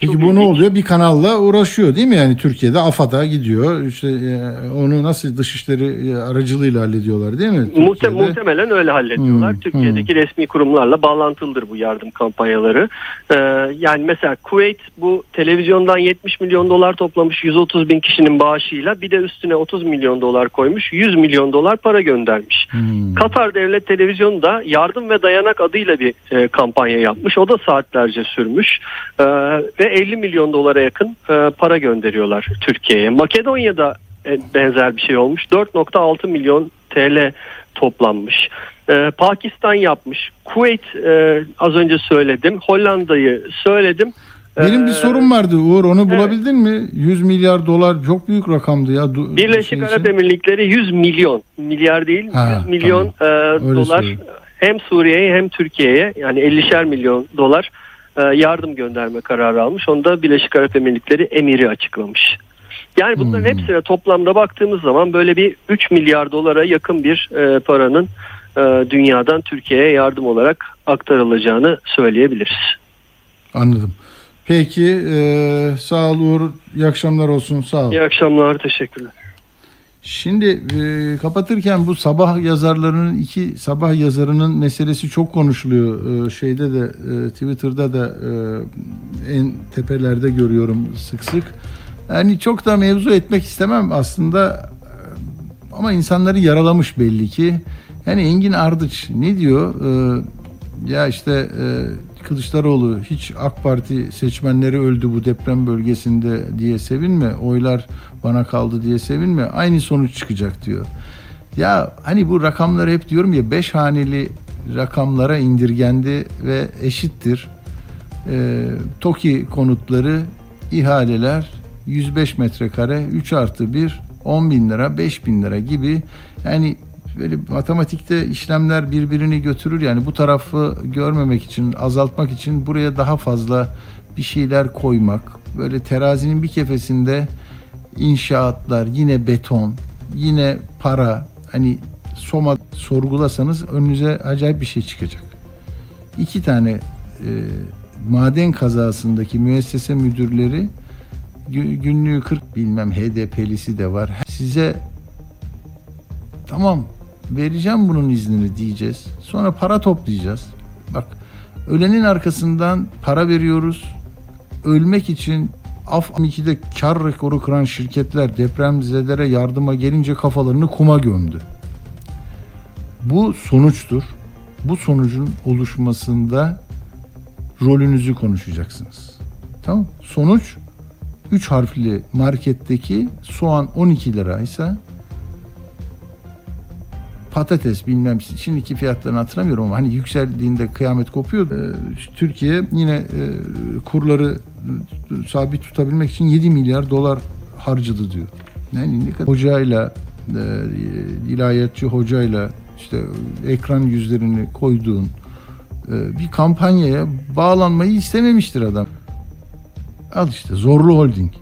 Peki bu ne oluyor? Bir kanalla uğraşıyor değil mi? Yani Türkiye'de AFAD'a gidiyor. İşte e, onu nasıl dışişleri e, aracılığıyla hallediyorlar değil mi? Muhte- muhtemelen öyle hallediyorlar. Hmm, Türkiye'deki resmi kurumlarla bağlantılıdır bu yardım kampanyaları. Ee, yani mesela Kuveyt bu televizyondan 70 milyon dolar toplamış 130 bin kişinin bağışıyla bir de üstüne 30 milyon dolar koymuş 100 milyon dolar para göndermiş. Hmm. Katar Devlet Televizyonu da yardım ve dayanak adıyla bir e, kampanya yapmış. O da saatlerce sürmüş Ee, ve 50 milyon dolara yakın e, para gönderiyorlar Türkiye'ye. Makedonya'da e, benzer bir şey olmuş. 4.6 milyon TL toplanmış. Ee, Pakistan yapmış. Kuveyt e, az önce söyledim. Hollanda'yı söyledim. Benim bir sorum vardı Uğur onu bulabildin mi? 100 milyar dolar çok büyük rakamdı ya. Birleşik şey. Arap Emirlikleri 100 milyon milyar değil Ha, 100 milyon e, dolar söyleyeyim. hem Suriye'ye hem Türkiye'ye yani 50'şer milyon dolar e, yardım gönderme kararı almış. Onu da Birleşik Arap Emirlikleri emiri açıklamış. Yani bunların hepsine toplamda baktığımız zaman böyle bir 3 milyar dolara yakın bir e, paranın e, dünyadan Türkiye'ye yardım olarak aktarılacağını söyleyebiliriz. Anladım. Peki e, sağ ol Uğur. İyi akşamlar olsun. Sağ ol. İyi akşamlar, teşekkürler. Şimdi e, kapatırken bu sabah yazarlarının iki sabah yazarının meselesi çok konuşuluyor. E, şeyde de e, Twitter'da da e, en tepelerde görüyorum sık sık. Yani çok da mevzu etmek istemem aslında e, ama insanları yaralamış belli ki. Yani Engin Ardıç ne diyor? E, ya işte e, Kılıçdaroğlu hiç AK Parti seçmenleri öldü bu deprem bölgesinde diye sevinme. Oylar bana kaldı diye sevinme. Aynı sonuç çıkacak diyor. Ya hani bu rakamlar hep diyorum ya 5 haneli rakamlara indirgendi ve eşittir. E, TOKİ konutları ihaleler 105 metrekare 3 artı 1 10 bin lira, 5 bin lira gibi yani böyle matematikte işlemler birbirini götürür yani bu tarafı görmemek için, azaltmak için buraya daha fazla bir şeyler koymak. Böyle terazinin bir kefesinde inşaatlar, yine beton, yine para. Hani Soma sorgulasanız önünüze acayip bir şey çıkacak. İki tane e, maden kazasındaki müessese müdürleri gü- günlüğü 40 bilmem HDP'lisi de var. Size tamam vereceğim bunun iznini diyeceğiz. Sonra para toplayacağız. Bak ölenin arkasından para veriyoruz. Ölmek için Af 2'de kar rekoru kıran şirketler depremzedelere yardıma gelince kafalarını kuma gömdü. Bu sonuçtur. Bu sonucun oluşmasında rolünüzü konuşacaksınız. Tamam? Sonuç 3 harfli marketteki soğan 12 liraysa patates bilmem şimdiki fiyatlarını hatırlamıyorum ama hani yükseldiğinde kıyamet kopuyor. Ee, Türkiye yine e, kurları sabit tutabilmek için 7 milyar dolar harcadı diyor. Yani ne kadar hocayla e, ilahiyatçı hocayla işte ekran yüzlerini koyduğun e, bir kampanyaya bağlanmayı istememiştir adam. Al işte Zorlu Holding.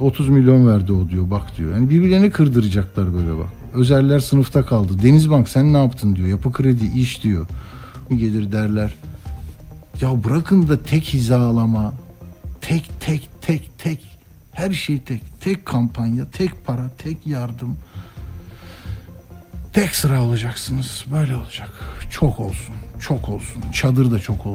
30 milyon verdi o diyor bak diyor. Yani birbirlerini kırdıracaklar böyle bak. Özeller sınıfta kaldı. Denizbank sen ne yaptın diyor. Yapı kredi iş diyor. Gelir derler. Ya bırakın da tek hizalama. Tek tek tek tek. Her şey tek. Tek kampanya, tek para, tek yardım. Tek sıra olacaksınız. Böyle olacak. Çok olsun. Çok olsun. Çadır da çok olsun.